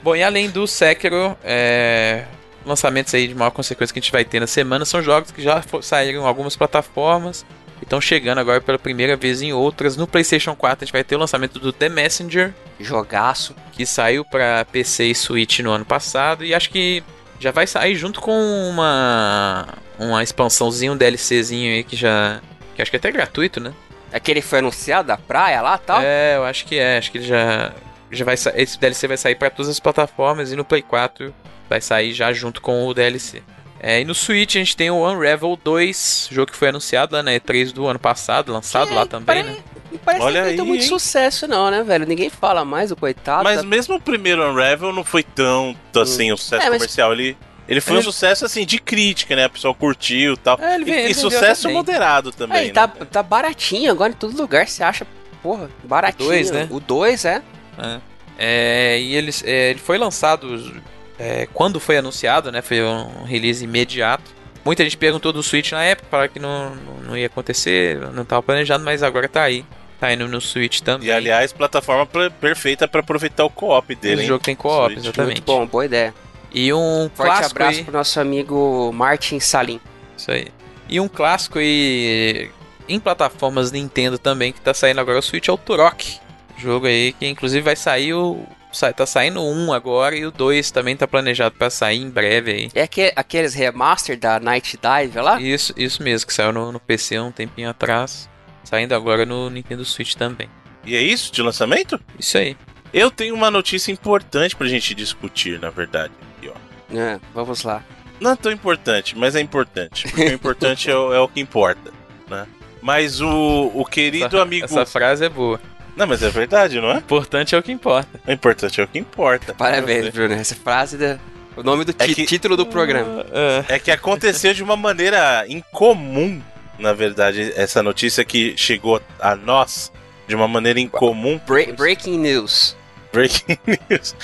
Bom, e além do Sekiro, é, lançamentos aí de maior consequência que a gente vai ter na semana são jogos que já saíram em algumas plataformas estão chegando agora pela primeira vez em outras. No PlayStation 4 a gente vai ter o lançamento do The Messenger, Jogaço. que saiu para PC e Switch no ano passado e acho que já vai sair junto com uma uma expansãozinha, um DLCzinho aí que já que acho que é até gratuito, né? Aquele foi anunciado da praia lá e tal. É, eu acho que é. Acho que ele já. já vai Esse DLC vai sair para todas as plataformas e no Play 4 vai sair já junto com o DLC. É, e no Switch a gente tem o Unravel 2, jogo que foi anunciado lá na E3 do ano passado, lançado Que lá também, pare- né? Não parece Olha que não tem muito hein? sucesso, não, né, velho? Ninguém fala mais do coitado. Mas tá- mesmo o primeiro Unravel não foi tanto assim um sucesso É, mas- comercial. Ele, ele foi um Ele- sucesso assim de crítica, né? A pessoa curtiu e tal. É, ele e, e ele sucesso também. moderado também. Aí, né? tá, tá baratinho agora em todo lugar, você acha, porra, baratinho. dois, né? O 2, é. É. É, e eles, é, ele foi lançado é, quando foi anunciado, né? Foi um release imediato. Muita gente perguntou do Switch na época, falaram que não, não, ia acontecer, não estava planejado, mas agora tá aí. Tá indo no Switch também. E aliás, plataforma perfeita pra aproveitar o co-op o dele. hein? jogo tem co-op, exatamente. Muito bom, boa ideia. E um Forte clássico abraço aí, pro nosso amigo Martin Salim. Isso aí. E um clássico aí em plataformas Nintendo também que tá saindo agora o Switch é o Turok. Jogo aí que inclusive vai sair o sai- tá saindo um agora e o 2 também tá planejado pra sair em breve aí. É que, aqueles remaster da Night Dive lá? Isso, isso mesmo, que saiu no, no PC um tempinho atrás, saindo agora no Nintendo Switch também. E é isso de lançamento? Isso aí. Eu tenho uma notícia importante pra gente discutir, na verdade. Aqui, ó. É, vamos lá. Não é tão importante, mas é importante. Porque o importante é, o, é o que importa, né? Mas o, o querido essa, amigo. essa frase é boa. Não, mas é verdade, não é? O importante é o que importa. O importante é o que importa. Parabéns, Bruno. Essa frase da. O nome do É que- título do programa. É, É que aconteceu de uma maneira incomum, na verdade, essa notícia que chegou a nós de uma maneira incomum. Bre- breaking news. Breaking news.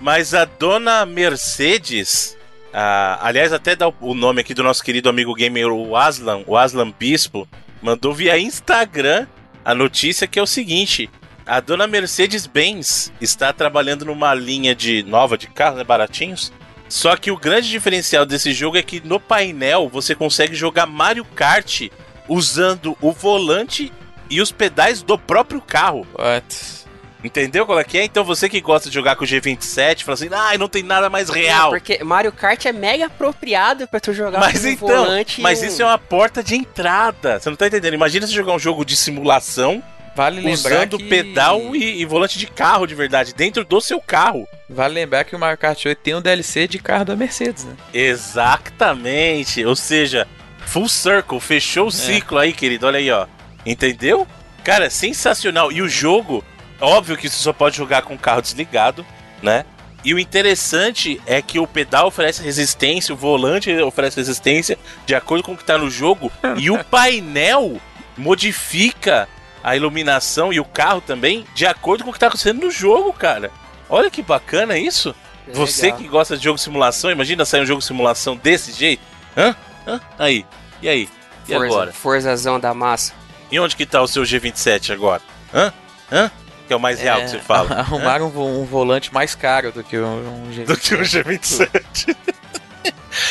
Mas a dona Mercedes, ah, aliás, até dá o- o nome aqui do nosso querido amigo gamer, o Aslan, o Aslan Bispo, mandou via Instagram a notícia que é o seguinte. A dona Mercedes-Benz está trabalhando numa linha de nova de carros, né, baratinhos. Só que o grande diferencial desse jogo é que no painel você consegue jogar Mario Kart usando o volante e os pedais do próprio carro. what? Entendeu qual é que é? Então você que gosta de jogar com o G27, fala assim, ai, não tem nada mais real. Porque Mario Kart é mega apropriado pra tu jogar Mas com um então, volante. mas um- isso é uma porta de entrada. Você não tá entendendo? Imagina você jogar um jogo de simulação Vale lembrar usando que... pedal e, e volante de carro de verdade, dentro do seu carro. Vale lembrar que o Mario Kart 8 tem um DLC de carro da Mercedes, né? Exatamente. Ou seja, full circle, fechou o ciclo aí, querido. Olha aí, ó. Entendeu? Cara, sensacional. E o jogo, óbvio que você só pode jogar com o carro desligado, né? E o interessante é que o pedal oferece resistência, o volante oferece resistência de acordo com o que tá no jogo, e o painel modifica a iluminação e o carro também de acordo com o que tá acontecendo no jogo, cara. Olha que bacana isso. Você Legal. que gosta de jogo de simulação, imagina sair um jogo de simulação desse jeito? Hã? Hã? Aí. E aí? E Forza, agora? Forzazão da massa. E onde que tá o seu G27 agora? Hã? Hã? Que é o mais real É, que você fala. Arrumaram um, um volante mais caro do que um, um do que o G27.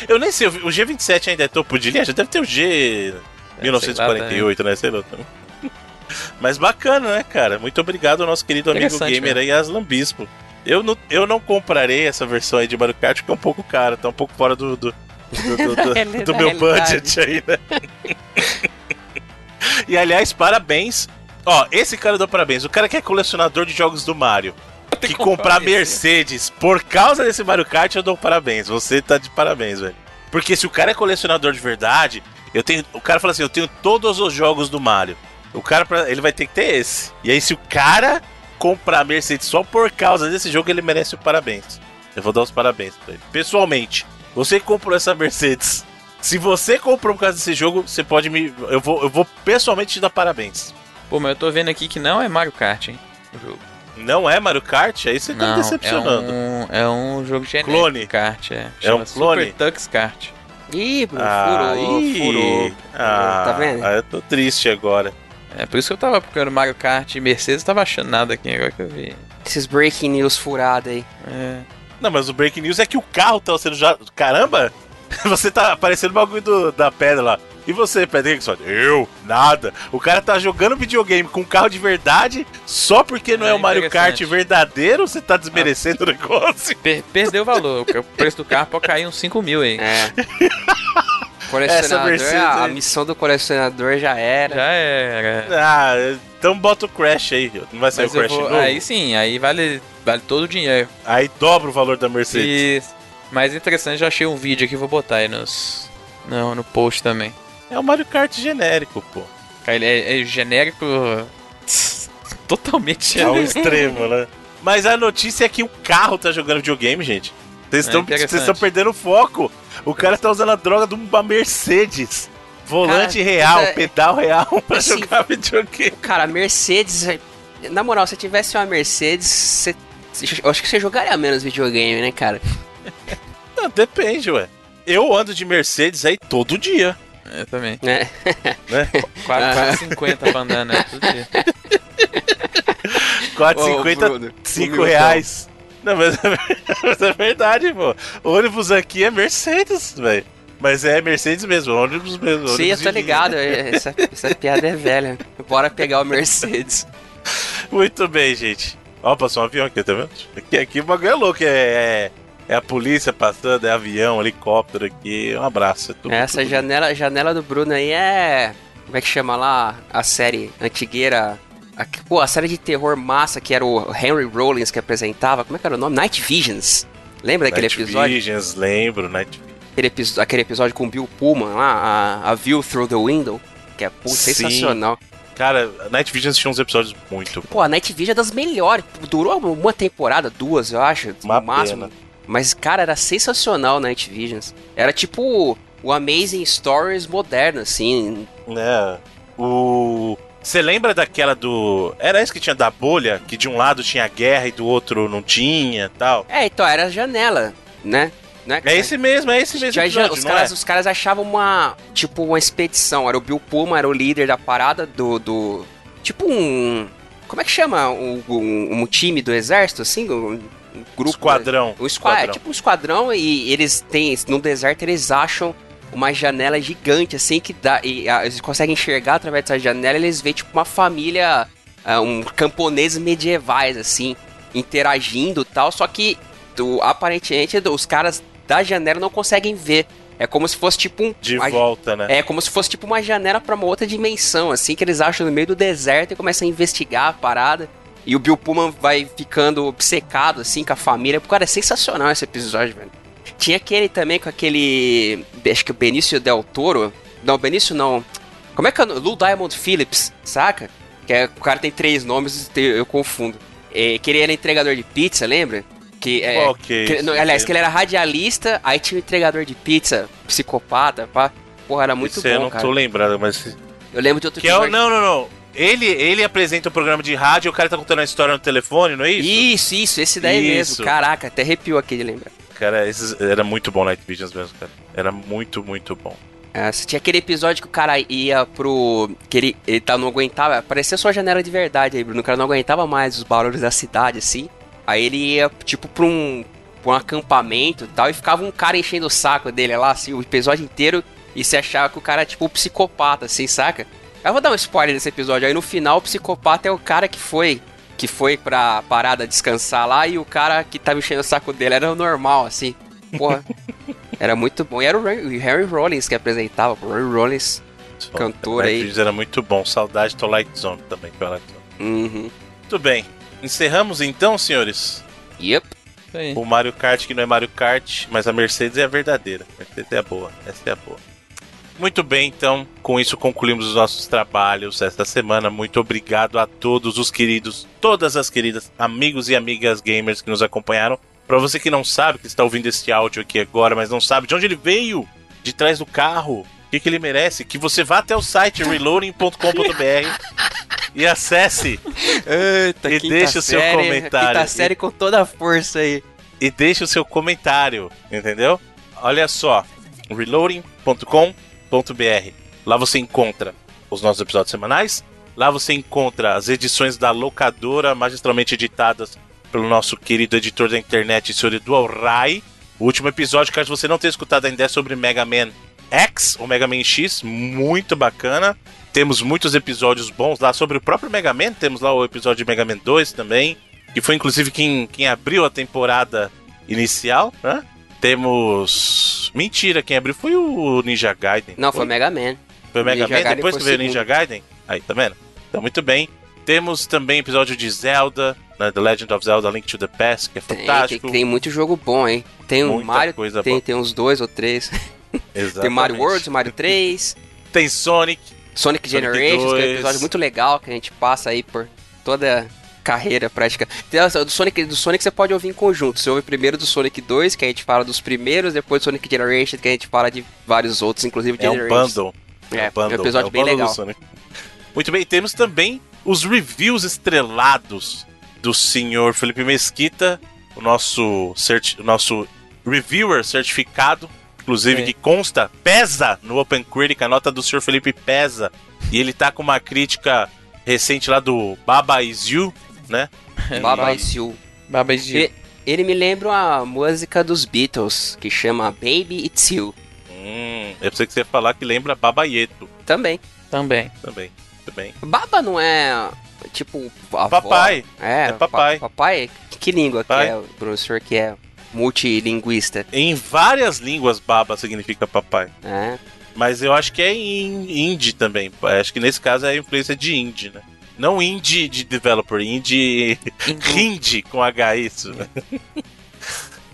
Eu nem sei, o G27 ainda é topo de linha? Já deve ter o G 1948, né? Sei lá. Mas bacana, né, cara? Muito obrigado ao nosso querido amigo gamer né? aí, Aslan Bispo. Eu não, eu não comprarei essa versão aí de Mario Kart porque é um pouco cara, tá um pouco fora do, do, do, do- do- Ele- do meu budget aí, né? e aliás, parabéns. Ó, esse cara deu parabéns. O cara que é colecionador de jogos do Mario. Que comprar Mercedes por causa desse Mario Kart, eu dou parabéns. Você tá de parabéns, velho. Porque se o cara é colecionador de verdade, eu tenho. O cara fala assim: eu tenho todos os jogos do Mario. O cara, pra- ele vai ter que ter esse. E aí, se o cara comprar Mercedes só por causa desse jogo, ele merece o parabéns. Eu vou dar os parabéns pra ele. Pessoalmente, você que comprou essa Mercedes. Se você comprou por causa desse jogo, você pode me. Eu vou, eu vou pessoalmente te dar parabéns. Pô, mas eu tô vendo aqui que não é Mario Kart, hein? O jogo. Não é Mario Kart? Aí você tá me decepcionando. É um, é um jogo genérico. Clone. Kart, é. É um clone? Super Tux Kart. Ih, Ah, furou, ih. furou. Ah, Tá vendo? ah, eu tô triste agora. É por isso que eu tava procurando Mario Kart e Mercedes, eu tava achando nada aqui agora que eu vi. Esses breaking news furados aí. É. Não, mas o breaking news é que o carro tá sendo já. Caramba! Você tá aparecendo o bagulho do- da pedra lá. E você, Pedro Rickson? Eu? Nada. O cara tá jogando videogame com um carro de verdade só porque não é, É o Mario Kart verdadeiro? Você tá desmerecendo o negócio? Per- perdeu o valor. o preço do carro pode cair uns 5 mil aí. É. Essa Colecionador, Mercedes a, a missão do colecionador já era. Já era. Ah, então bota o Crash aí. Não vai sair Mas o Crash vou, novo? aí sim, aí vale, vale todo o dinheiro. Aí dobra o valor da Mercedes. Isso. Mais interessante, já achei um vídeo aqui, vou botar aí nos, no, no post também. É o Mario Kart genérico, pô. Ele é, é genérico. Totalmente Ao genérico. extremo, né? Mas a notícia é que o carro tá jogando videogame, gente. Vocês É estão estão perdendo o foco. O cara tá usando a droga de uma Mercedes. Volante Cara, real, é- pedal real pra Assim, jogar videogame. Cara, Mercedes. Na moral, se tivesse uma Mercedes, você. Eu acho que você jogaria menos videogame, né, cara? Não, depende, ué. Eu ando de Mercedes aí todo dia, Eu também. né? né? Quase, quase 50 pra andar, né? Todo dia. 4,50, Bruno, 5 humildão. reais. Não, mas, mas é verdade, pô. O ônibus aqui é Mercedes, velho. Mas é Mercedes mesmo, ônibus mesmo. Sim, eu ônibus tô de linha. ligado. Essa, essa piada é velha. Bora pegar o Mercedes. Muito bem, gente. Ó, passou um avião aqui, tá vendo? Aqui, aqui o bagulho é louco. É, é, é a polícia passando, é avião, helicóptero aqui. Um abraço. É tudo, Essa tudo. janela, janela do Bruno aí é. Como é que chama lá a série antigueira? A, pô, a série de terror massa que era o Henry Rollins que apresentava. Como é que era o nome? Night Visions. Lembra daquele Night episódio? Visions, lembro, Night. Aquele, aquele episódio com o Bill Pullman lá, a, a View Through the Window. Que é pô, sensacional. Cara, Night Visions tinha uns episódios muito. Pô, a Night Vision é das melhores. Durou uma temporada, duas, eu acho, Uma no máximo. pena. Mas, cara, era sensacional Night Visions. Era tipo o Amazing Stories moderno, assim. né? O. Você lembra daquela do. Era esse que tinha da bolha? Que de um lado tinha guerra e do outro não tinha tal. É, então, era a janela, né? Não É esse mesmo, é esse mesmo episódio, os, não caras, é? os caras achavam uma. Tipo, uma expedição. Era o Bill Pullman, era o líder da parada do. do tipo um. Como é que chama? Um, um- um time do exército, assim? Um, um grupo. Esquadrão. O esquadrão. É Esquadrão. tipo um esquadrão e eles têm. No deserto eles acham uma janela gigante, assim, que dá. E ah, eles conseguem enxergar através dessa janela e eles veem, tipo, uma família. ah, um camponeses medievais, assim, interagindo e tal. Só que, do- aparentemente, os caras da janela não conseguem ver É como se fosse tipo um. De uma- volta, né? É como se fosse tipo uma janela pra uma outra dimensão, assim, que eles acham no meio do deserto e começam a investigar a parada. E o Bill Pullman vai ficando obcecado, assim, com a família. Cara, é sensacional esse episódio, velho. Tinha aquele também com aquele. Acho que o Benício Del Toro. Não, Benício não. Como é que é? o nome? Lou Diamond Phillips, saca? Que é, o cara tem três nomes, eu eu confundo. É, que ele era entregador de pizza, lembra? Que, é, que é não, aliás, que ele era radialista, aí tinha o entregador de pizza, psicopata, pá. Porra, era muito eu bom, não cara. tô lembrado, mas. Eu lembro de outro Que é. Não, não, não. Ele, ele apresenta o programa de rádio e o cara tá contando a história no telefone, não é isso? Isso, isso, esse daí Isso. mesmo. Caraca, até arrepiou aqui de lembrar. Cara, esses, era muito bom Night Visions mesmo, cara. Era muito, muito bom. É, tinha aquele episódio que o cara ia pro. que ele, ele tá, não aguentava. Parecia sua janela de verdade aí, Bruno. O cara não aguentava mais os barulhos da cidade, assim. Aí ele ia, tipo, pra um. pra um acampamento e tal. E ficava um cara enchendo o saco dele lá, assim, o episódio inteiro. E você achava que o cara é tipo um psicopata, assim, saca? Eu vou dar um spoiler desse episódio. Aí no final, o psicopata é o cara que foi. Que foi pra parada descansar lá e o cara que tava enchendo o saco dele era o normal, assim. Porra. era muito bom. E era o Ray- o Harry Rollins que apresentava. O Harry Rollins. Cantor aí. Era muito bom. Saudade do Light Zone também, que Light Zone. Uhum. Muito bem. Encerramos então, senhores. Yep. O Mario Kart, que não é Mario Kart, mas a Mercedes é a verdadeira. A Mercedes é a boa. Essa é a boa. Muito bem, então, com isso concluímos os nossos trabalhos esta semana. Muito obrigado a todos os queridos, todas as queridas amigos e amigas gamers que nos acompanharam. Para você que não sabe, que está ouvindo este áudio aqui agora, mas não sabe de onde ele veio, de trás do carro, o que, que ele merece, que você vá até o site reloading.com.br e acesse Eita, E deixa o seu série, comentário. Quinta série com toda a força aí. e deixe o seu comentário, entendeu? Olha só, reloading.com.br. Lá você encontra os nossos episódios semanais. Lá você encontra as edições da locadora magistralmente editadas pelo nosso querido editor da internet, senhor Edu Rai. O último episódio, caso você não tenha escutado ainda, é sobre Mega Man X, ou Mega Man X, muito bacana. Temos muitos episódios bons lá sobre o próprio Mega Man. Temos lá o episódio de Mega Man 2 também, que foi inclusive quem, quem abriu a temporada inicial, né? Temos. Mentira, quem abriu foi o Ninja Gaiden. Não, foi Mega Man. Foi o Mega Ninja Man, Gaiden depois que veio o o Ninja Gaiden. Aí, tá vendo? Então, muito bem. Temos também episódio de Zelda, né, The Legend of Zelda Link to the Past, que é Tem, tem, fantástico. tem muito jogo bom, hein? Tem o Muita Mario, tem, boa. tem uns dois ou três. Exatamente. Tem Mario World, Mario 3, Tem Sonic. Sonic Sonic Generations, que é um 2. episódio muito legal que a gente passa aí por toda a carreira prática. Tem essa- Do Sonic, do Sonic você pode ouvir em conjunto. Você ouve primeiro do Sonic 2, que a gente fala dos primeiros, depois do Sonic Generations, que a gente fala de vários outros, inclusive É um bundle. É, um bundle. é um episódio o bem bundle do legal. Muito bem, temos também os reviews estrelados do senhor Felipe Mesquita, o nosso, certi- o nosso reviewer certificado, inclusive É. que consta, pesa no Open Critic, a nota do senhor Felipe pesa, e ele tá com uma crítica recente lá do Baba Is You, né? Baba Is You. Baba is You. E- Ele me lembra uma música dos Beatles, que chama Baby It's You. Hum, eu pensei que você ia falar que lembra Baba Yeto Também. Também. também. Bem. Baba não é tipo a avó? Papai. É, É papai. pa- papai? Que, que língua Pai. que é, o professor que é multilinguista? Em várias línguas, Baba significa papai. É. Mas eu acho que é em indie também. Acho que nesse caso é a influência de indie, né? Não indie de developer, indie indie com H isso.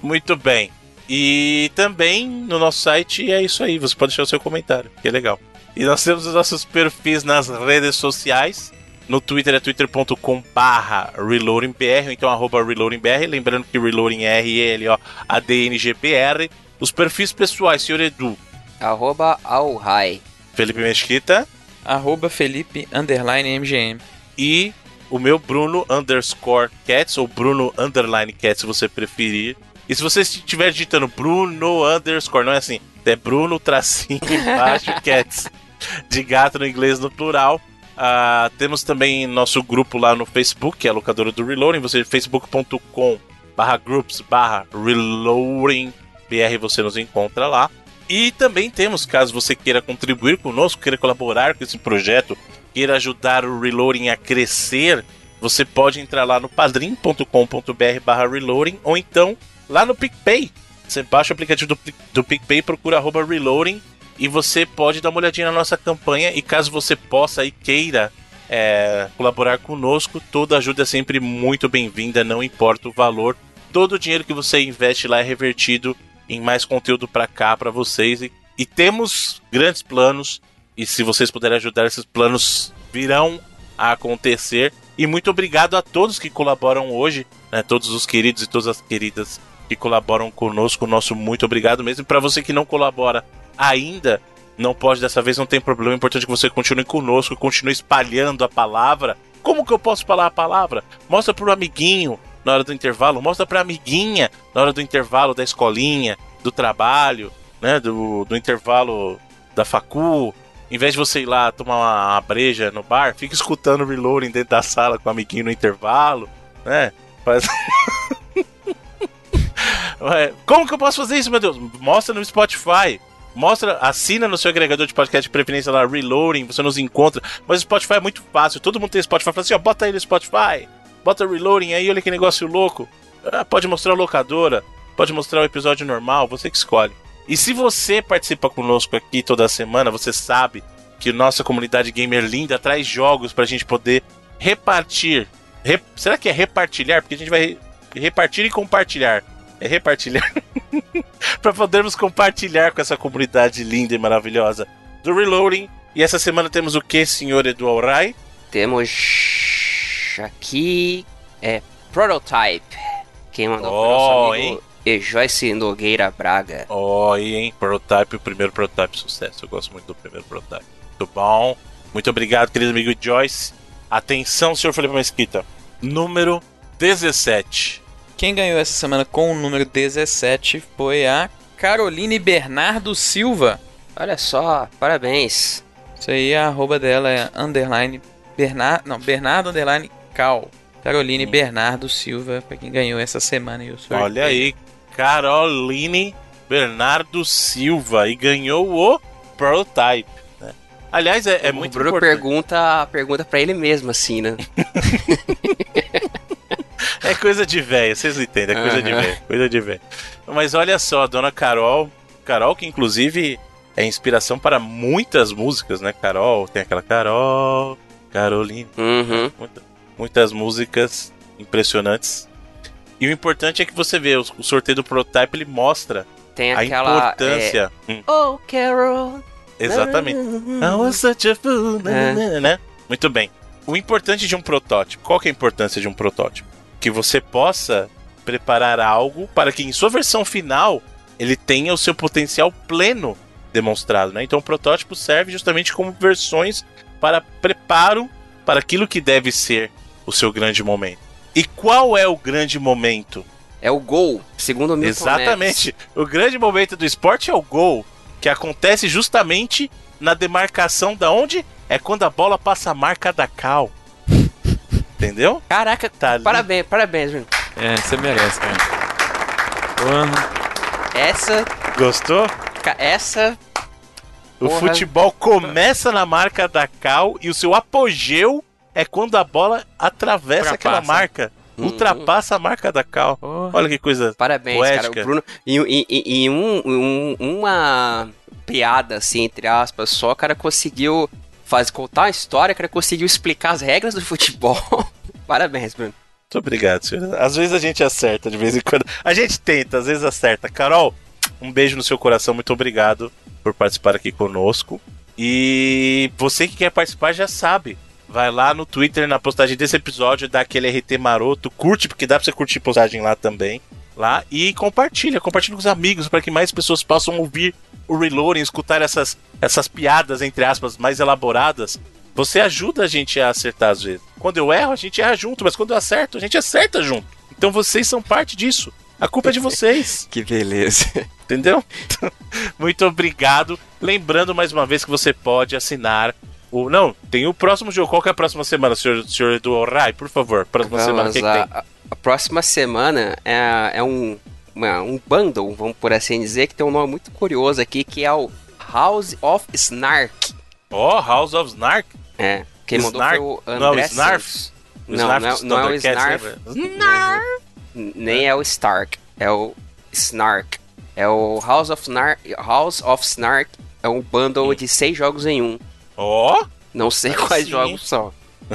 Muito bem. E também no nosso site é isso aí, você pode deixar o seu comentário, que é legal. E nós temos os nossos perfis nas redes sociais. No Twitter é twitter.com barra reloadingbr, ou então arroba reloadingbr, lembrando que reloading é R-L-O-A-D-N-G-P-R. Os perfis pessoais, senhor Edu, Arroba Alhai. Felipe Mesquita Arroba Felipe underline MGM. E o meu Bruno underscore cats, ou Bruno underline cats, se você preferir. E se você estiver digitando Bruno underscore, não é assim, é Bruno tracinho embaixo cats, de gato no inglês no plural. Ah, temos também nosso grupo lá no Facebook, que é a locadora do Reloading, você facebook.com barra groups barra reloading br, você nos encontra lá. E também temos, caso você queira contribuir conosco, queira colaborar com esse projeto, queira ajudar o Reloading a crescer, você pode entrar lá no padrim.com.br barra reloading ou então lá no PicPay, você baixa o aplicativo do, do PicPay, procura arroba reloading e você pode dar uma olhadinha na nossa campanha e caso você possa e queira é, colaborar conosco, toda ajuda é sempre muito bem-vinda, não importa o valor. Todo o dinheiro que você investe lá é revertido em mais conteúdo para cá, para vocês. E, e temos grandes planos, e se vocês puderem ajudar, esses planos virão a acontecer. E muito obrigado a todos que colaboram hoje, né, todos os queridos e todas as queridas que colaboram conosco. Nosso muito obrigado mesmo. Para você que não colabora ainda, não pode dessa vez, não tem problema. É importante que você continue conosco, continue espalhando a palavra. Como que eu posso falar a palavra? Mostra pro amiguinho na hora do intervalo, mostra pra amiguinha na hora do intervalo da escolinha, do trabalho, né? Do, do intervalo da facu. Em vez de você ir lá tomar uma, breja no bar, fica escutando o reloading dentro da sala com o amiguinho no intervalo, né? Faz. Como que eu posso fazer isso, meu Deus? Mostra no Spotify. Mostra, assina no seu agregador de podcast de preferência lá, Reloading, você nos encontra. Mas o Spotify é muito fácil, todo mundo tem Spotify. Fala assim, ó, bota aí no Spotify, bota Reloading aí, olha que negócio louco. Ah, pode mostrar a locadora, pode mostrar o episódio normal, você que escolhe. E se você participa conosco aqui toda semana, você sabe que nossa comunidade gamer linda traz jogos pra gente poder repartir. Rep... Será que é repartilhar? Porque a gente vai repartir e compartilhar é repartilhar. para podermos compartilhar com essa comunidade linda e maravilhosa do Reloading. E essa semana temos o que, senhor Edu Alray? Temos aqui é Prototype. Quem mandou oh, nosso amigo E Joyce Nogueira Braga. Ó, oh, hein? Prototype, o primeiro prototype sucesso. Eu gosto muito do primeiro prototype. Muito bom. Muito obrigado, querido amigo Joyce. Atenção, senhor Felipe Mesquita. Número 17. Quem ganhou essa semana com o número 17 foi a Caroline Bernardo Silva. Olha só, parabéns. Isso aí, a arroba dela é underline Bernardo, não, Bernardo underline Cal. Caroline hum. Bernardo Silva, para quem ganhou essa semana. Eu sou Olha aí, Caroline Bernardo Silva e ganhou o Prototype. Né? Aliás, é, é muito Bruno importante. pergunta, pergunta para ele mesmo, assim, né? É coisa de velho, vocês entendem, é coisa uhum. de velho, coisa de velho. Mas olha só, a dona Carol, Carol que inclusive é inspiração para muitas músicas, né? Carol, tem aquela Carol, Caroline, uhum. muitas, muitas músicas impressionantes. E o importante é que você vê, o, sorteio do prototype ele mostra tem a aquela, importância. É... Hum. Oh, Carol. Exatamente. I was such a fool, é. né? Muito bem. O importante de um protótipo, qual que é a importância de um protótipo? que você possa preparar algo para que em sua versão final ele tenha o seu potencial pleno demonstrado, né? Então o protótipo serve justamente como versões para preparo para aquilo que deve ser o seu grande momento. E qual é o grande momento? É o gol, segundo o Milton Exatamente. Neves. O grande momento do esporte é o gol, que acontece justamente na demarcação da onde? É quando a bola passa a marca da cal. Entendeu? Caraca, tá parabéns, ali. parabéns, Bruno. É, você merece, cara. Porra. Essa. Gostou? Essa. O Porra. futebol começa na marca da Cal e o seu apogeu é quando a bola atravessa ultrapassa. aquela marca. Hum, ultrapassa hum. a marca da Cal. Porra. Olha que coisa. Parabéns, poética. cara. O Bruno. E, e, e, um, um, uma piada, assim, entre aspas, só o cara conseguiu faz contar a história, cara conseguiu explicar as regras do futebol. Parabéns, Bruno. Muito obrigado, senhor. Às vezes a gente acerta, de vez em quando. A gente tenta, às vezes acerta. Carol, um beijo no seu coração, muito obrigado por participar aqui conosco. E você que quer participar já sabe. Vai lá no Twitter, na postagem desse episódio, dá aquele RT maroto, curte, porque dá pra você curtir postagem lá também. Lá e compartilha, compartilha com os amigos para que mais pessoas possam ouvir o reloading, escutar essas, essas piadas, entre aspas, mais elaboradas, você ajuda a gente a acertar às vezes. Quando eu erro, a gente erra junto, mas quando eu acerto, a gente acerta junto. Então vocês são parte disso. A culpa é de vocês. que beleza. Entendeu? Muito obrigado. Lembrando mais uma vez que você pode assinar o. Não, tem o próximo jogo. Qual que é a próxima semana, senhor, senhor Edu Rai? Por favor, próxima Vamos semana, o que, que tem? A, a próxima semana é, é um uma, um bundle, vamos por assim dizer, que tem um nome muito curioso aqui, que é o House of Snark. Oh, House of Snark? É. Quem mandou Snark? foi o André Não, é Snarf? Não, não, não, não é o Snarf. Nem é o Stark. É o Snark. É o House of, Nar House of Snark. É um bundle de seis jogos em um. Ó, Não sei Aí quais sim, jogos são.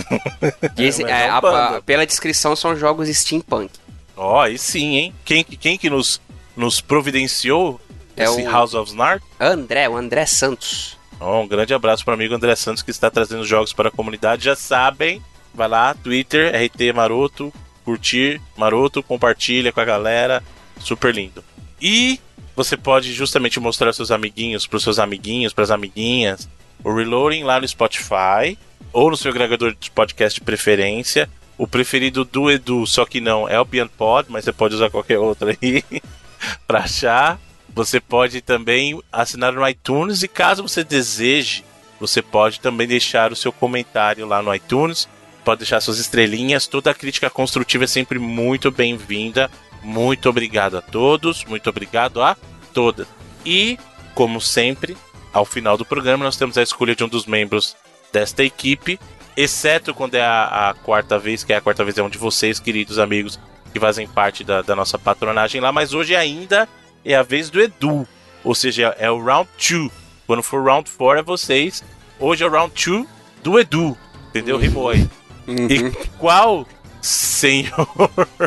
Mas é é, a- a- pela descrição são jogos steampunk. ó, aí sim, hein? Quem, quem que nos, nos providenciou É esse o- House of Snark? André, o André Santos. Ó, um grande abraço para o amigo André Santos que está trazendo jogos para a comunidade. Já sabem, vai lá, Twitter, RT Maroto, curtir Maroto, compartilha com a galera. Super lindo. E você pode justamente mostrar seus amiguinhos, para os seus amiguinhos, para as amiguinhas, o Reloading lá no Spotify ou no seu agregador de podcast de preferência. O preferido do Edu, só que não é o Beyond Pod, mas você pode usar qualquer outro aí para achar. Você pode também assinar no iTunes e caso você deseje, você pode também deixar o seu comentário lá no iTunes. Pode deixar suas estrelinhas. Toda crítica construtiva é sempre muito bem-vinda. Muito obrigado a todos. Muito obrigado a todas. E, como sempre, ao final do programa nós temos a escolha de um dos membros desta equipe, exceto quando é a, a quarta vez, que é a quarta vez é um de vocês, queridos amigos, que fazem parte da, da nossa patronagem lá, mas hoje ainda é a vez do Edu, ou seja, é o round 2. Quando for round 4 é vocês. Hoje é o round 2 do Edu, entendeu? Rimou aí. E qual, senhor,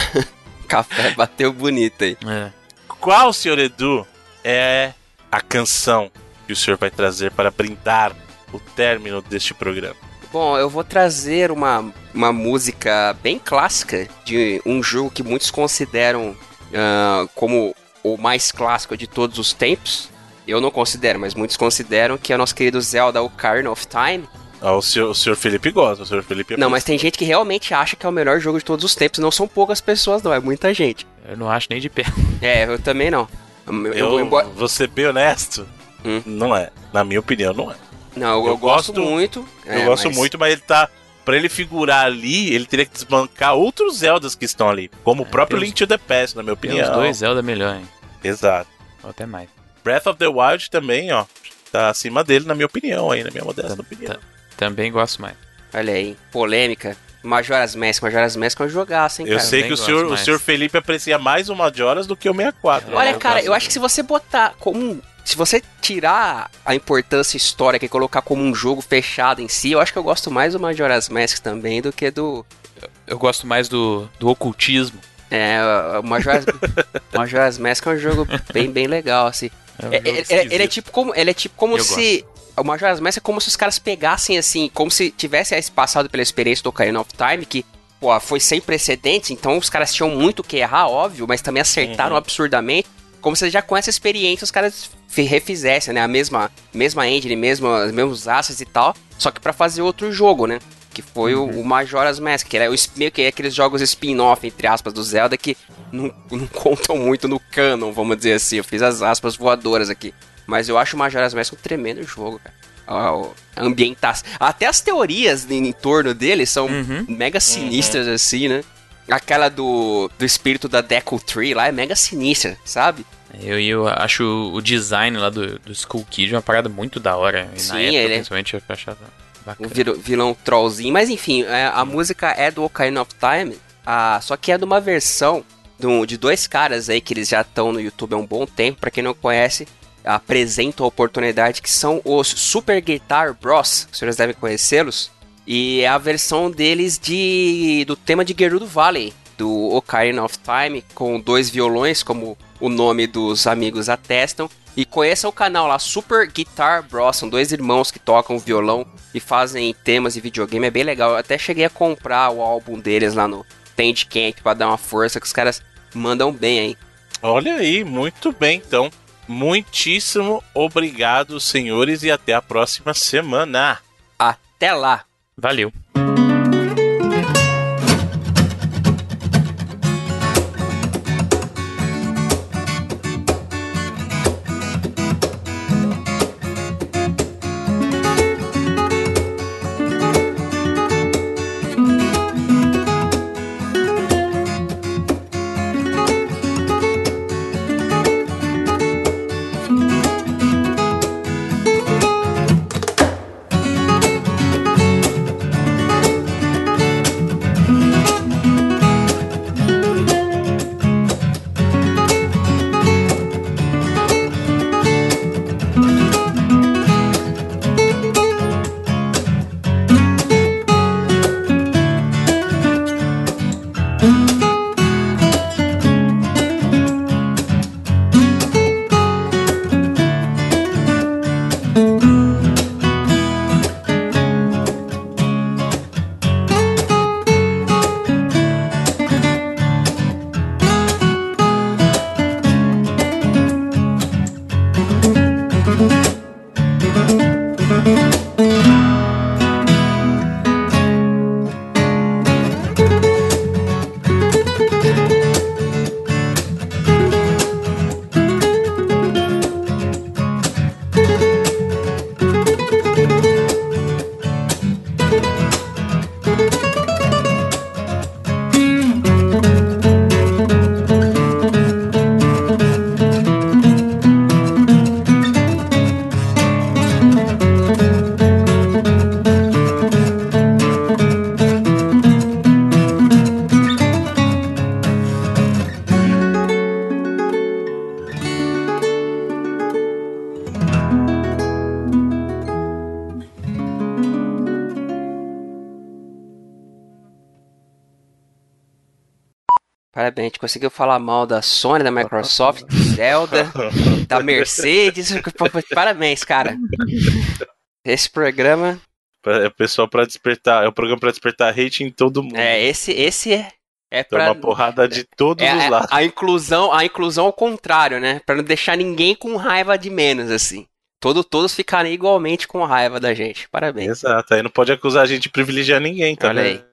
Café bateu bonito aí. É. qual, senhor Edu, é a canção que o senhor vai trazer para brindar o término deste programa? Bom, eu vou trazer uma, uma música bem clássica de um jogo que muitos consideram ah, como o mais clássico de todos os tempos. Eu não considero, mas muitos consideram que é o nosso querido Zelda Ocarina of Time. Ah, o, senhor, o senhor Felipe gosta, o senhor Felipe é Não, mas tem gente que realmente acha que é o melhor jogo de todos os tempos. Não são poucas pessoas, não, é muita gente. Eu não acho nem de pé. É, eu também não. Eu, Eu, embora- vou ser bem honesto, Hum. não é. Na minha opinião, não é. não, eu, eu gosto, gosto- muito. Eu é, gosto mas- muito, mas ele tá. Pra ele figurar ali, ele teria que desbancar outros Zeldas que estão ali. Como o próprio tem Link to the Past, na minha Tem opinião. os dois Zelda melhor, hein? Exato. Ou até mais. Breath of the Wild também, ó. Tá acima dele, na minha opinião, aí, na minha modesta opinião. Também gosto mais. Olha aí, polêmica. Majora's Mask, Majora's Mask é um jogaço, hein, Eu cara? sei também que o senhor, o senhor Felipe aprecia mais o Majora's do que o 64. Olha, É, eu cara, gosto eu acho que se você botar como. Se você tirar a importância histórica e colocar como um jogo fechado em si, eu acho que eu gosto mais do Majora's Mask também do que do. Eu gosto mais do, do ocultismo. É, o Majora's, Majora's Mask é um jogo bem, bem legal, assim. É um É- ele, ele- esquisito. ele é tipo como, ele é tipo como Eu se. O Majora's Mask é como se os caras pegassem assim, como se tivesse passado pela experiência do Ocarina of Time, que pô, foi sem precedentes, então os caras tinham muito que errar, óbvio, mas também acertaram Uhum. absurdamente. Como se já com essa experiência os caras fi- refizessem, né? A mesma, mesma engine, mesmo, os mesmos assets e tal, só que pra fazer outro jogo, né? Que foi o, o Majora's Mask, que era o, meio que aqueles jogos spin-off, entre aspas, do Zelda que não, não contam muito no canon, vamos dizer assim. Eu fiz as aspas voadoras aqui. Mas eu acho o Majora's Mask um tremendo jogo, cara. A, a ambientação. Até as teorias em, em torno dele são Uhum. mega sinistras, assim, né? Aquela do, do espírito da Deku Tree lá é mega sinistra, sabe? Eu, eu acho o design lá do, do Skull Kid uma parada muito da hora. E Sim, na época, ele é- principalmente, eu achava bacana. vil- vilão trollzinho. Mas enfim, é, a música é do Ocarina of Time, ah, só que é de uma versão do- de dois caras aí que eles já estão no YouTube há um bom tempo. Pra quem não conhece, apresento a oportunidade que são os Super Guitar Bros. Os senhores devem conhecê-los. E é a versão deles de do tema de Gerudo Valley, do Ocarina of Time, com dois violões, como o nome dos amigos atestam. E conheça o canal lá, Super Guitar Bros. São dois irmãos que tocam violão e fazem temas de videogame. É bem legal. Eu até cheguei a comprar o álbum deles lá no Bandcamp pra dar uma força, que os caras mandam bem aí. Olha aí, muito bem, então. Muitíssimo obrigado, senhores, e até a próxima semana. Até lá! Valeu. Conseguiu falar mal da Sony, da Microsoft, do Zelda, da Mercedes. Parabéns, cara. Esse programa. É o pessoal para despertar. É o programa para despertar hate em todo mundo. É, esse, esse é. É pra, uma porrada de todos é, os lados. A, a inclusão, a inclusão ao contrário, né? Pra não deixar ninguém com raiva de menos, assim. Todo, todos ficarem igualmente com raiva da gente. Parabéns. Exato, aí não pode acusar a gente de privilegiar ninguém, tá? Olha aí.